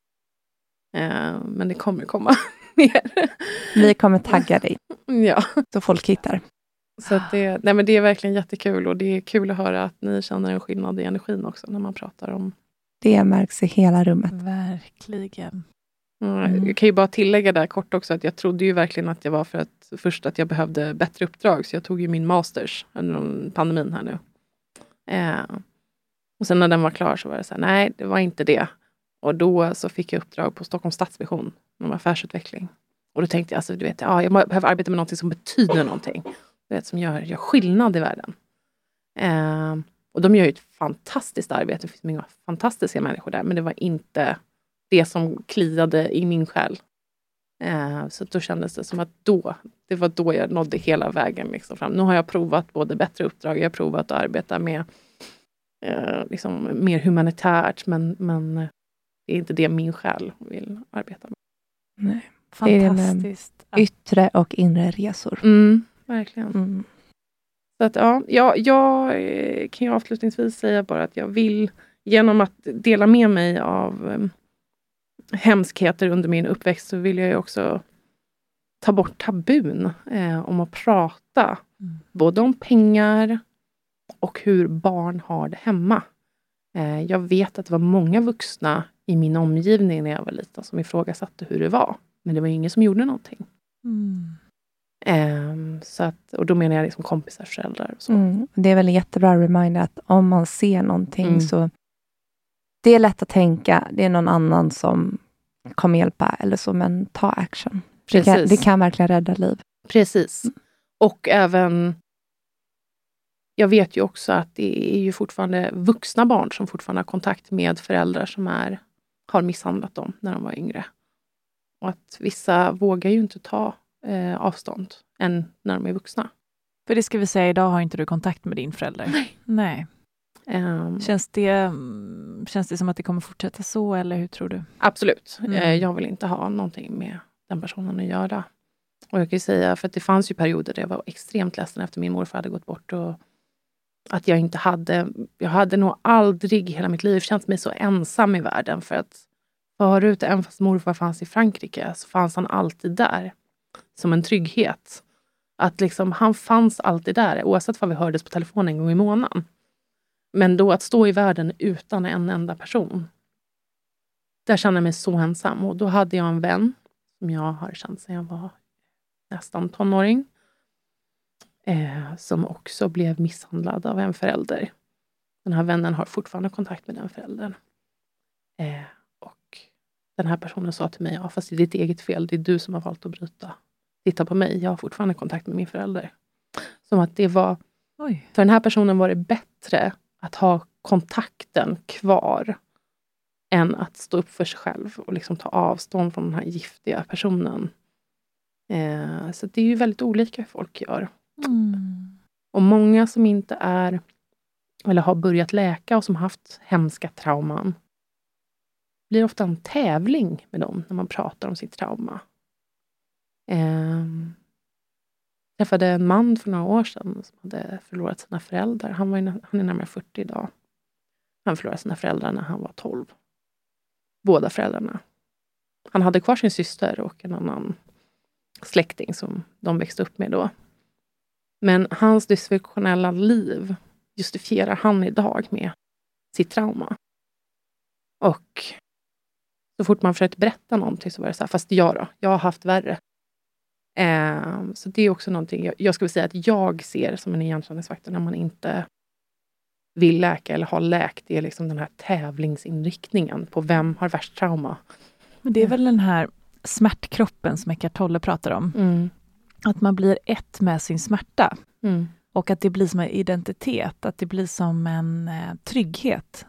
Eh, men det kommer komma mer. vi kommer tagga dig ja, så folk hittar. så att det, nej, men det är verkligen jättekul och det är kul att höra att ni känner en skillnad i energin också när man pratar om Det märks i hela rummet. Verkligen. Mm. Jag kan ju bara tillägga där kort också att jag trodde ju verkligen att jag var för att först att jag behövde bättre uppdrag så jag tog ju min masters under pandemin här nu. Eh, och sen när den var klar så var det så här, nej det var inte det. Och då så fick jag uppdrag på Stockholms Stadsmission om affärsutveckling. Och då tänkte jag, alltså, du vet, ja, jag behöver arbeta med någonting som betyder någonting. Du vet, som gör, gör skillnad i världen. Eh, och de gör ju ett fantastiskt arbete. Det finns många fantastiska människor där. Men det var inte det som kliade i min själ. Eh, så då kändes det som att då, det var då jag nådde hela vägen liksom fram. Nu har jag provat både bättre uppdrag, jag har provat att arbeta med eh, liksom mer humanitärt men, men det är inte det min själ vill arbeta med. Nej. Fantastiskt. Det är yttre och inre resor. Mm, verkligen. Mm. Så att, ja, jag, jag eh, kan ju avslutningsvis säga bara att jag vill genom att dela med mig av hemskheter under min uppväxt så vill jag ju också ta bort tabun eh, om att prata. Mm. Både om pengar och hur barn har det hemma. Eh, jag vet att det var många vuxna i min omgivning när jag var liten som ifrågasatte hur det var. Men det var ingen som gjorde någonting. Mm. Eh, så att, och då menar jag liksom kompisar, föräldrar och så. Mm. Det är väl en jättebra reminder att om man ser någonting Mm. så det är lätt att tänka, det är någon annan som kommer hjälpa eller så, men ta action. Det kan, Precis. det kan verkligen rädda liv. Precis. Och även... Jag vet ju också att det är ju fortfarande vuxna barn som fortfarande har kontakt med föräldrar som är, har misshandlat dem när de var yngre. Och att vissa vågar ju inte ta eh, avstånd än när de är vuxna. För det ska vi säga, idag har inte du kontakt med din förälder. Nej. Nej. Ehm, Känns, det, mm, känns det som att det kommer fortsätta så eller hur tror du? Absolut. Mm. Eh, Jag vill inte ha någonting med den personen att göra. Och jag kan säga, för att det fanns ju perioder där jag var extremt ledsen efter min morfar hade gått bort. Och att jag inte hade, jag hade nog aldrig hela mitt liv känt mig så ensam i världen. För att förut, även fast morfar fanns i Frankrike, så fanns han alltid där. Som en trygghet. Att liksom, han fanns alltid där, oavsett vad vi hördes på telefon en gång i månaden. Men då att stå i världen utan en enda person. Där kände jag mig så ensam. Och då hade jag en vän som jag har känt sedan jag var nästan tonåring. Eh, som också blev misshandlad av en förälder. Den här vännen har fortfarande kontakt med den föräldern. Eh, och den här personen sa till mig, ja, fast det är ditt eget fel. Det är du som har valt att bryta. Titta på mig, jag har fortfarande kontakt med min förälder. Som att det var Oj. för den här personen var det bättre att ha kontakten kvar än att stå upp för sig själv och liksom ta avstånd från den här giftiga personen. Eh, så det är ju väldigt olika hur folk gör. Mm. Och många som inte är eller har börjat läka och som haft hemska trauman blir ofta en tävling med dem när man pratar om sitt trauma. Eh, träffade en man för några år sedan som hade förlorat sina föräldrar. Han, var, han är närmare 40 idag. Han förlorade sina föräldrar när han var 12. Båda föräldrarna. Han hade kvar sin syster och en annan släkting som de växte upp med då. Men hans dysfunktionella liv justifierar han idag med sitt trauma. Och så fort man försökte berätta någonting så var det så här, fast jag då? Jag har haft värre. Eh, så det är också någonting jag, jag skulle säga att jag ser som en igenkänningsfaktor när man inte vill läka eller har läkt. Det är liksom den här tävlingsinriktningen på vem har värst trauma. Men det är väl den här smärtkroppen som Eckart Tolle pratar om. Mm. Att man blir ett med sin smärta. Mm. Och att det blir som en identitet, att det blir som en eh, trygghet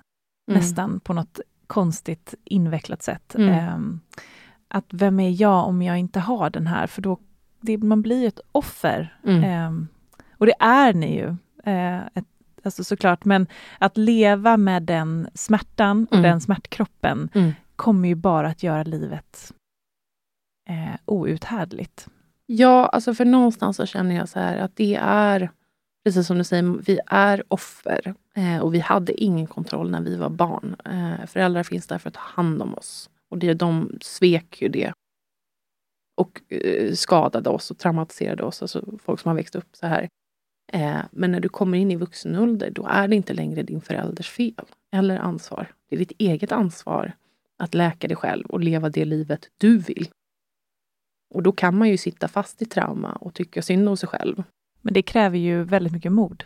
Mm. nästan på något konstigt invecklat sätt. Mm. Ehm, att vem är jag om jag inte har den här? För då det, man blir ett offer. Mm. Ehm, och det är ni ju, eh, ett, alltså såklart. Men att leva med den smärtan och Mm. den smärtkroppen Mm. kommer ju bara att göra livet eh, outhärdligt. Ja, alltså för någonstans så känner jag så här att det är, precis som du säger, vi är offer. Eh, och vi hade ingen kontroll när vi var barn. Eh, föräldrar finns där för att ta hand om oss. Och det, de svek ju det. Och eh, skadade oss och traumatiserade oss, alltså folk som har växt upp så här. Eh, men när du kommer in i vuxen ålder, då är det inte längre din förälders fel eller ansvar. Det är ditt eget ansvar att läka dig själv och leva det livet du vill. Och då kan man ju sitta fast i trauma och tycka synd om sig själv. Men det kräver ju väldigt mycket mod.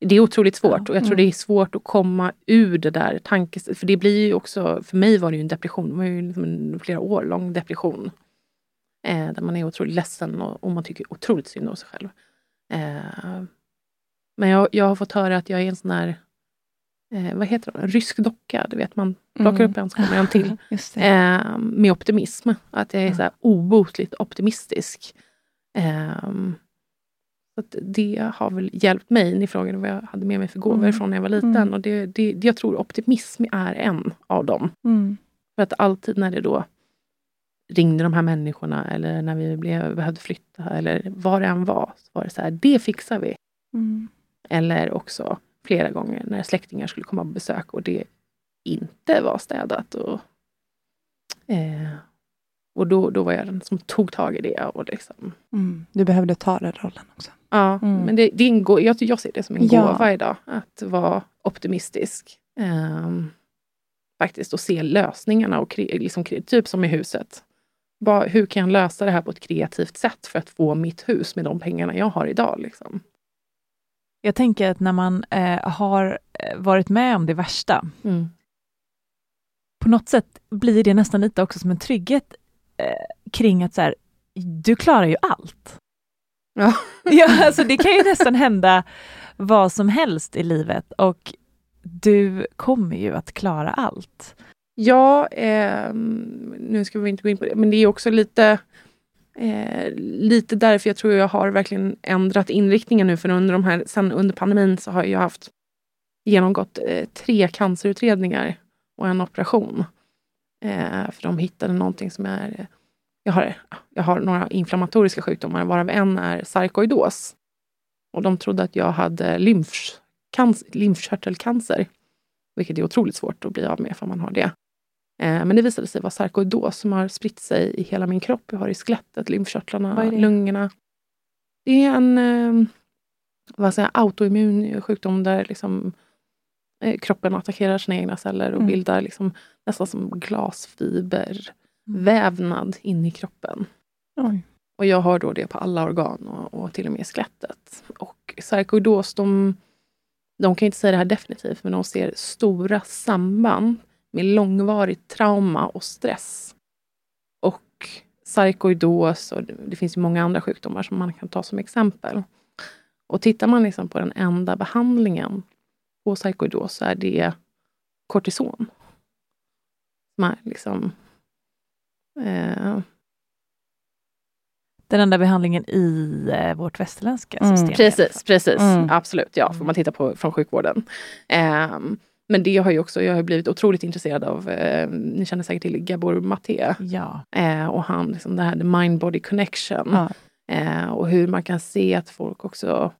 Det är otroligt svårt Ja. och jag tror Mm. det är svårt att komma ur det där tankes... För det blir ju också, för mig var det ju en depression, det var ju liksom en flera år lång depression. Eh, där man är otroligt ledsen och, och man tycker otroligt synd om sig själv. Eh, men jag, jag har fått höra att jag är en sån här eh, vad heter det, en rysk docka. Du vet, man plockar Mm. upp en så kommer en till. Eh, med optimism. Att jag är så här obotligt optimistisk. Ehm, så det har väl hjälpt mig. Ni frågade vad jag hade med mig för gåvor Mm. från när jag var liten. Mm. Och det, det, det, jag tror optimism är en av dem. Mm. För att alltid när det då ringde de här människorna eller när vi blev, behövde flytta eller vad det än var, så var det så här, det fixar vi. Mm. Eller också flera gånger när släktingar skulle komma på besök och det inte var städat. Och, eh, och då, då var jag den som tog tag i det. Och liksom, Mm. Du behövde ta den rollen också. ja, Mm. men det, det ingår, jag, jag ser det som en Ja. gåva idag, att vara optimistisk. Ehm, faktiskt, och se lösningarna. Och liksom, typ som i huset. Bara, hur kan jag lösa det här på ett kreativt sätt för att få mitt hus med de pengarna jag har idag? Liksom? Jag tänker att när man eh, har eh, varit med om det värsta, Mm. på något sätt blir det nästan lite också som en trygghet eh, kring att så här, du klarar ju allt. Ja. ja, alltså det kan ju nästan hända vad som helst i livet och du kommer ju att klara allt. Ja, eh, nu ska vi inte gå in på det, men det är också lite eh, lite därför jag tror jag har verkligen ändrat inriktningen nu. För under de här, sen under pandemin så har jag haft genomgått eh, tre cancerutredningar och en operation. Eh, för de hittade någonting som är... Jag har, jag har några inflammatoriska sjukdomar, varav en är sarkoidos. Och de trodde att jag hade lymfkörtelcancer. Vilket är otroligt svårt att bli av med för man har det. Eh, men det visade sig vara sarkoidos som har spritt sig i hela min kropp. Jag har i skelettet, lymfkörtlarna, lungorna. Det är en eh, vad säger, autoimmun sjukdom där liksom, eh, kroppen attackerar sina egna celler och Mm. bildar liksom, nästan som glasfiber vävnad in i kroppen. Oj. Och jag har då det på alla organ och, och till och med i skelettet. Och sarkoidos, de, de kan inte säga det här definitivt, men de ser stora samband med långvarigt trauma och stress. Och sarkoidos, och det, finns ju många andra sjukdomar som man kan ta som exempel. Och tittar man liksom på den enda behandlingen på sarkoidos så är det kortison. Som är liksom eh, Den enda behandlingen i eh, vårt västerländska Mm. system. fall. Precis, precis. Mm. Absolut, ja, får man titta på från sjukvården. Ehm, men det har ju också, jag har blivit otroligt intresserad av, eh, ni känner säkert till Gabor Maté. Ja. Eh, och han, liksom det här the mind-body connection. Ja. Eh, och hur man kan se att folk också,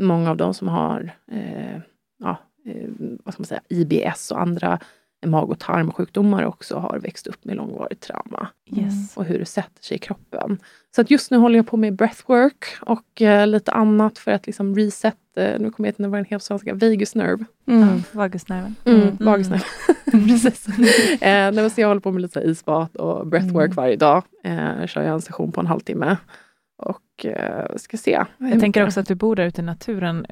många av dem som har eh, ja, eh, vad ska man säga, IBS och andra mag och tarmsjukdomar också har växt upp med långvarigt trauma. Yes. Och hur det sätter sig i kroppen. Så att just nu håller jag på med breathwork och eh, lite annat för att liksom reset, eh, nu kommer jag inte ihåg vad den heter på svenska, vagusnerv. Mm. Vagusnerven. Mm, vagusnerv. Precis. eh, så jag håller på med lite isbad och breathwork Mm. varje dag. Eh, kör jag en session på en halvtimme. Och eh, ska se. Jag tänker också att du bor där ute i naturen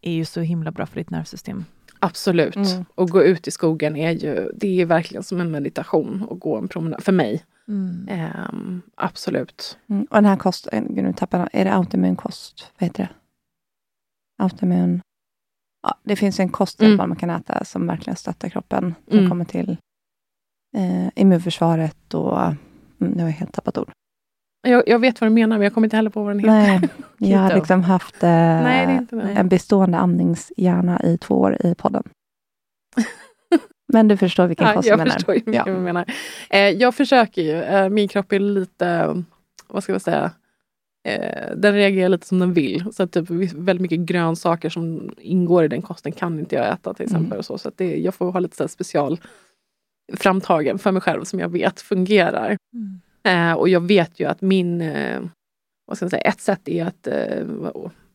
är ju så himla bra för ditt nervsystem. Absolut. Mm. Och gå ut i skogen är ju, det är verkligen som en meditation att gå en promenad, för mig. Ehm, absolut. Mm. Och den här kosten, gud, nu tappar är det autoimmun kost? Vad heter det? Autoimmun... Ja, det finns en kost Mm. man kan äta som verkligen stöttar kroppen. Som Mm. kommer till eh, immunförsvaret och... Mm, nu har jag helt tappat ord. Jag, jag vet vad du menar, men jag kommer inte heller på vad den heter. Nej, jag har liksom haft eh, Nej, en bestående andningshjärna i två år i podden. Men du förstår vilken Ja, kost jag jag menar. förstår vilken Ja. du menar. Eh, jag försöker ju. Eh, min kropp är lite, vad ska man säga, eh, den reagerar lite som den vill. Så typ väldigt mycket grönsaker som ingår i den kosten kan inte jag äta till exempel. Mm. Och så så det, jag får ha lite så special framtagen för mig själv som jag vet fungerar. Eh, och jag vet ju att min, eh, vad ska man säga, ett sätt är att eh,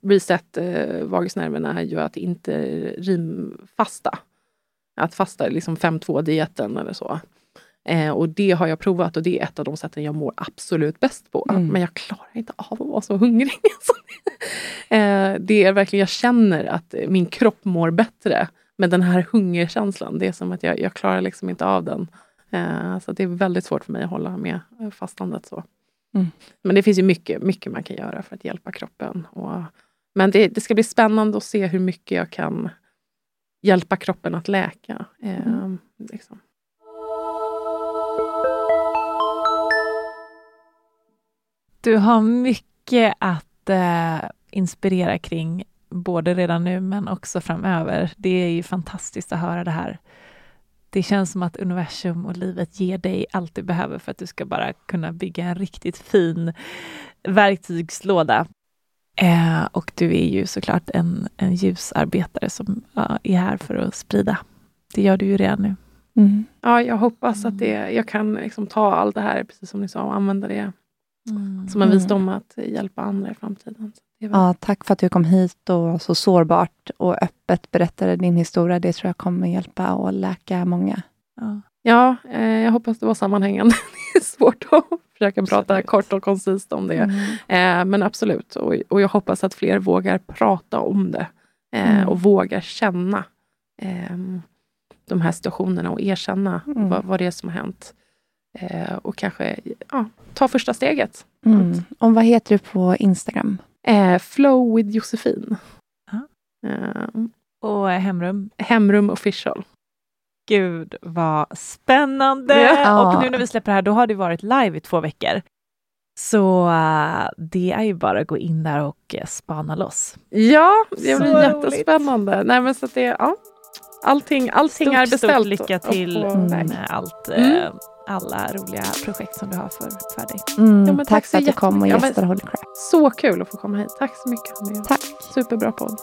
reset eh, vagusnerverna är ju att inte rimfasta. Att fasta liksom 5-2 dieten eller så. Eh, och det har jag provat och det är ett av de sätten jag mår absolut bäst på. Mm. Men jag klarar inte av att vara så hungrig. eh, det är verkligen, jag känner att min kropp mår bättre. Men den här hungerkänslan, det är som att jag, jag klarar liksom inte av den. Eh, så det är väldigt svårt för mig att hålla med eh, fastandet. Så. Mm. Men det finns ju mycket, mycket man kan göra för att hjälpa kroppen. Och, men det, det ska bli spännande att se hur mycket jag kan hjälpa kroppen att läka. Eh, liksom. Du har mycket att eh, inspirera kring, både redan nu men också framöver. Det är ju fantastiskt att höra det här. Det känns som att universum och livet ger dig allt du behöver för att du ska bara kunna bygga en riktigt fin verktygslåda. Eh, och du är ju såklart en, en ljusarbetare som uh, är här för att sprida. Det gör du ju redan nu. Mm. Ja, jag hoppas att det, jag kan liksom ta allt det här, precis som ni sa, och använda det mm. som en visdom att hjälpa andra i framtiden. Ja, tack för att du kom hit och så sårbart och öppet berättade din historia. Det tror jag kommer hjälpa och läka många. Ja, ja eh, jag hoppas det var sammanhängande. det är svårt att försöka prata kort och koncist om det. Mm. Eh, men absolut, och, och, jag hoppas att fler vågar prata om det eh, mm. och vågar känna eh, de här situationerna och erkänna mm. vad, vad det är som har hänt. Eh, och kanske ja, ta första steget. Mm. Och vad heter du på Instagram? Eh, Flow with Josefin. Eh, och Hemrum? Hemrum official. Gud vad spännande! Ja. Och nu när vi släpper det här, då har det varit live i två veckor. Så uh, det är ju bara att gå in där och uh, spana loss. Ja, det blir jättespännande. Nej, men så det, ja. Allting, allting stort, är beställt. Stort lycka till med allt. Mm. Uh, alla roliga projekt som du har för, för dig. Mm, ja, tack, tack för att du kom och gästade ja, Holy Crap. Så kul att få komma hit. Tack så mycket. Tack. Superbra podd.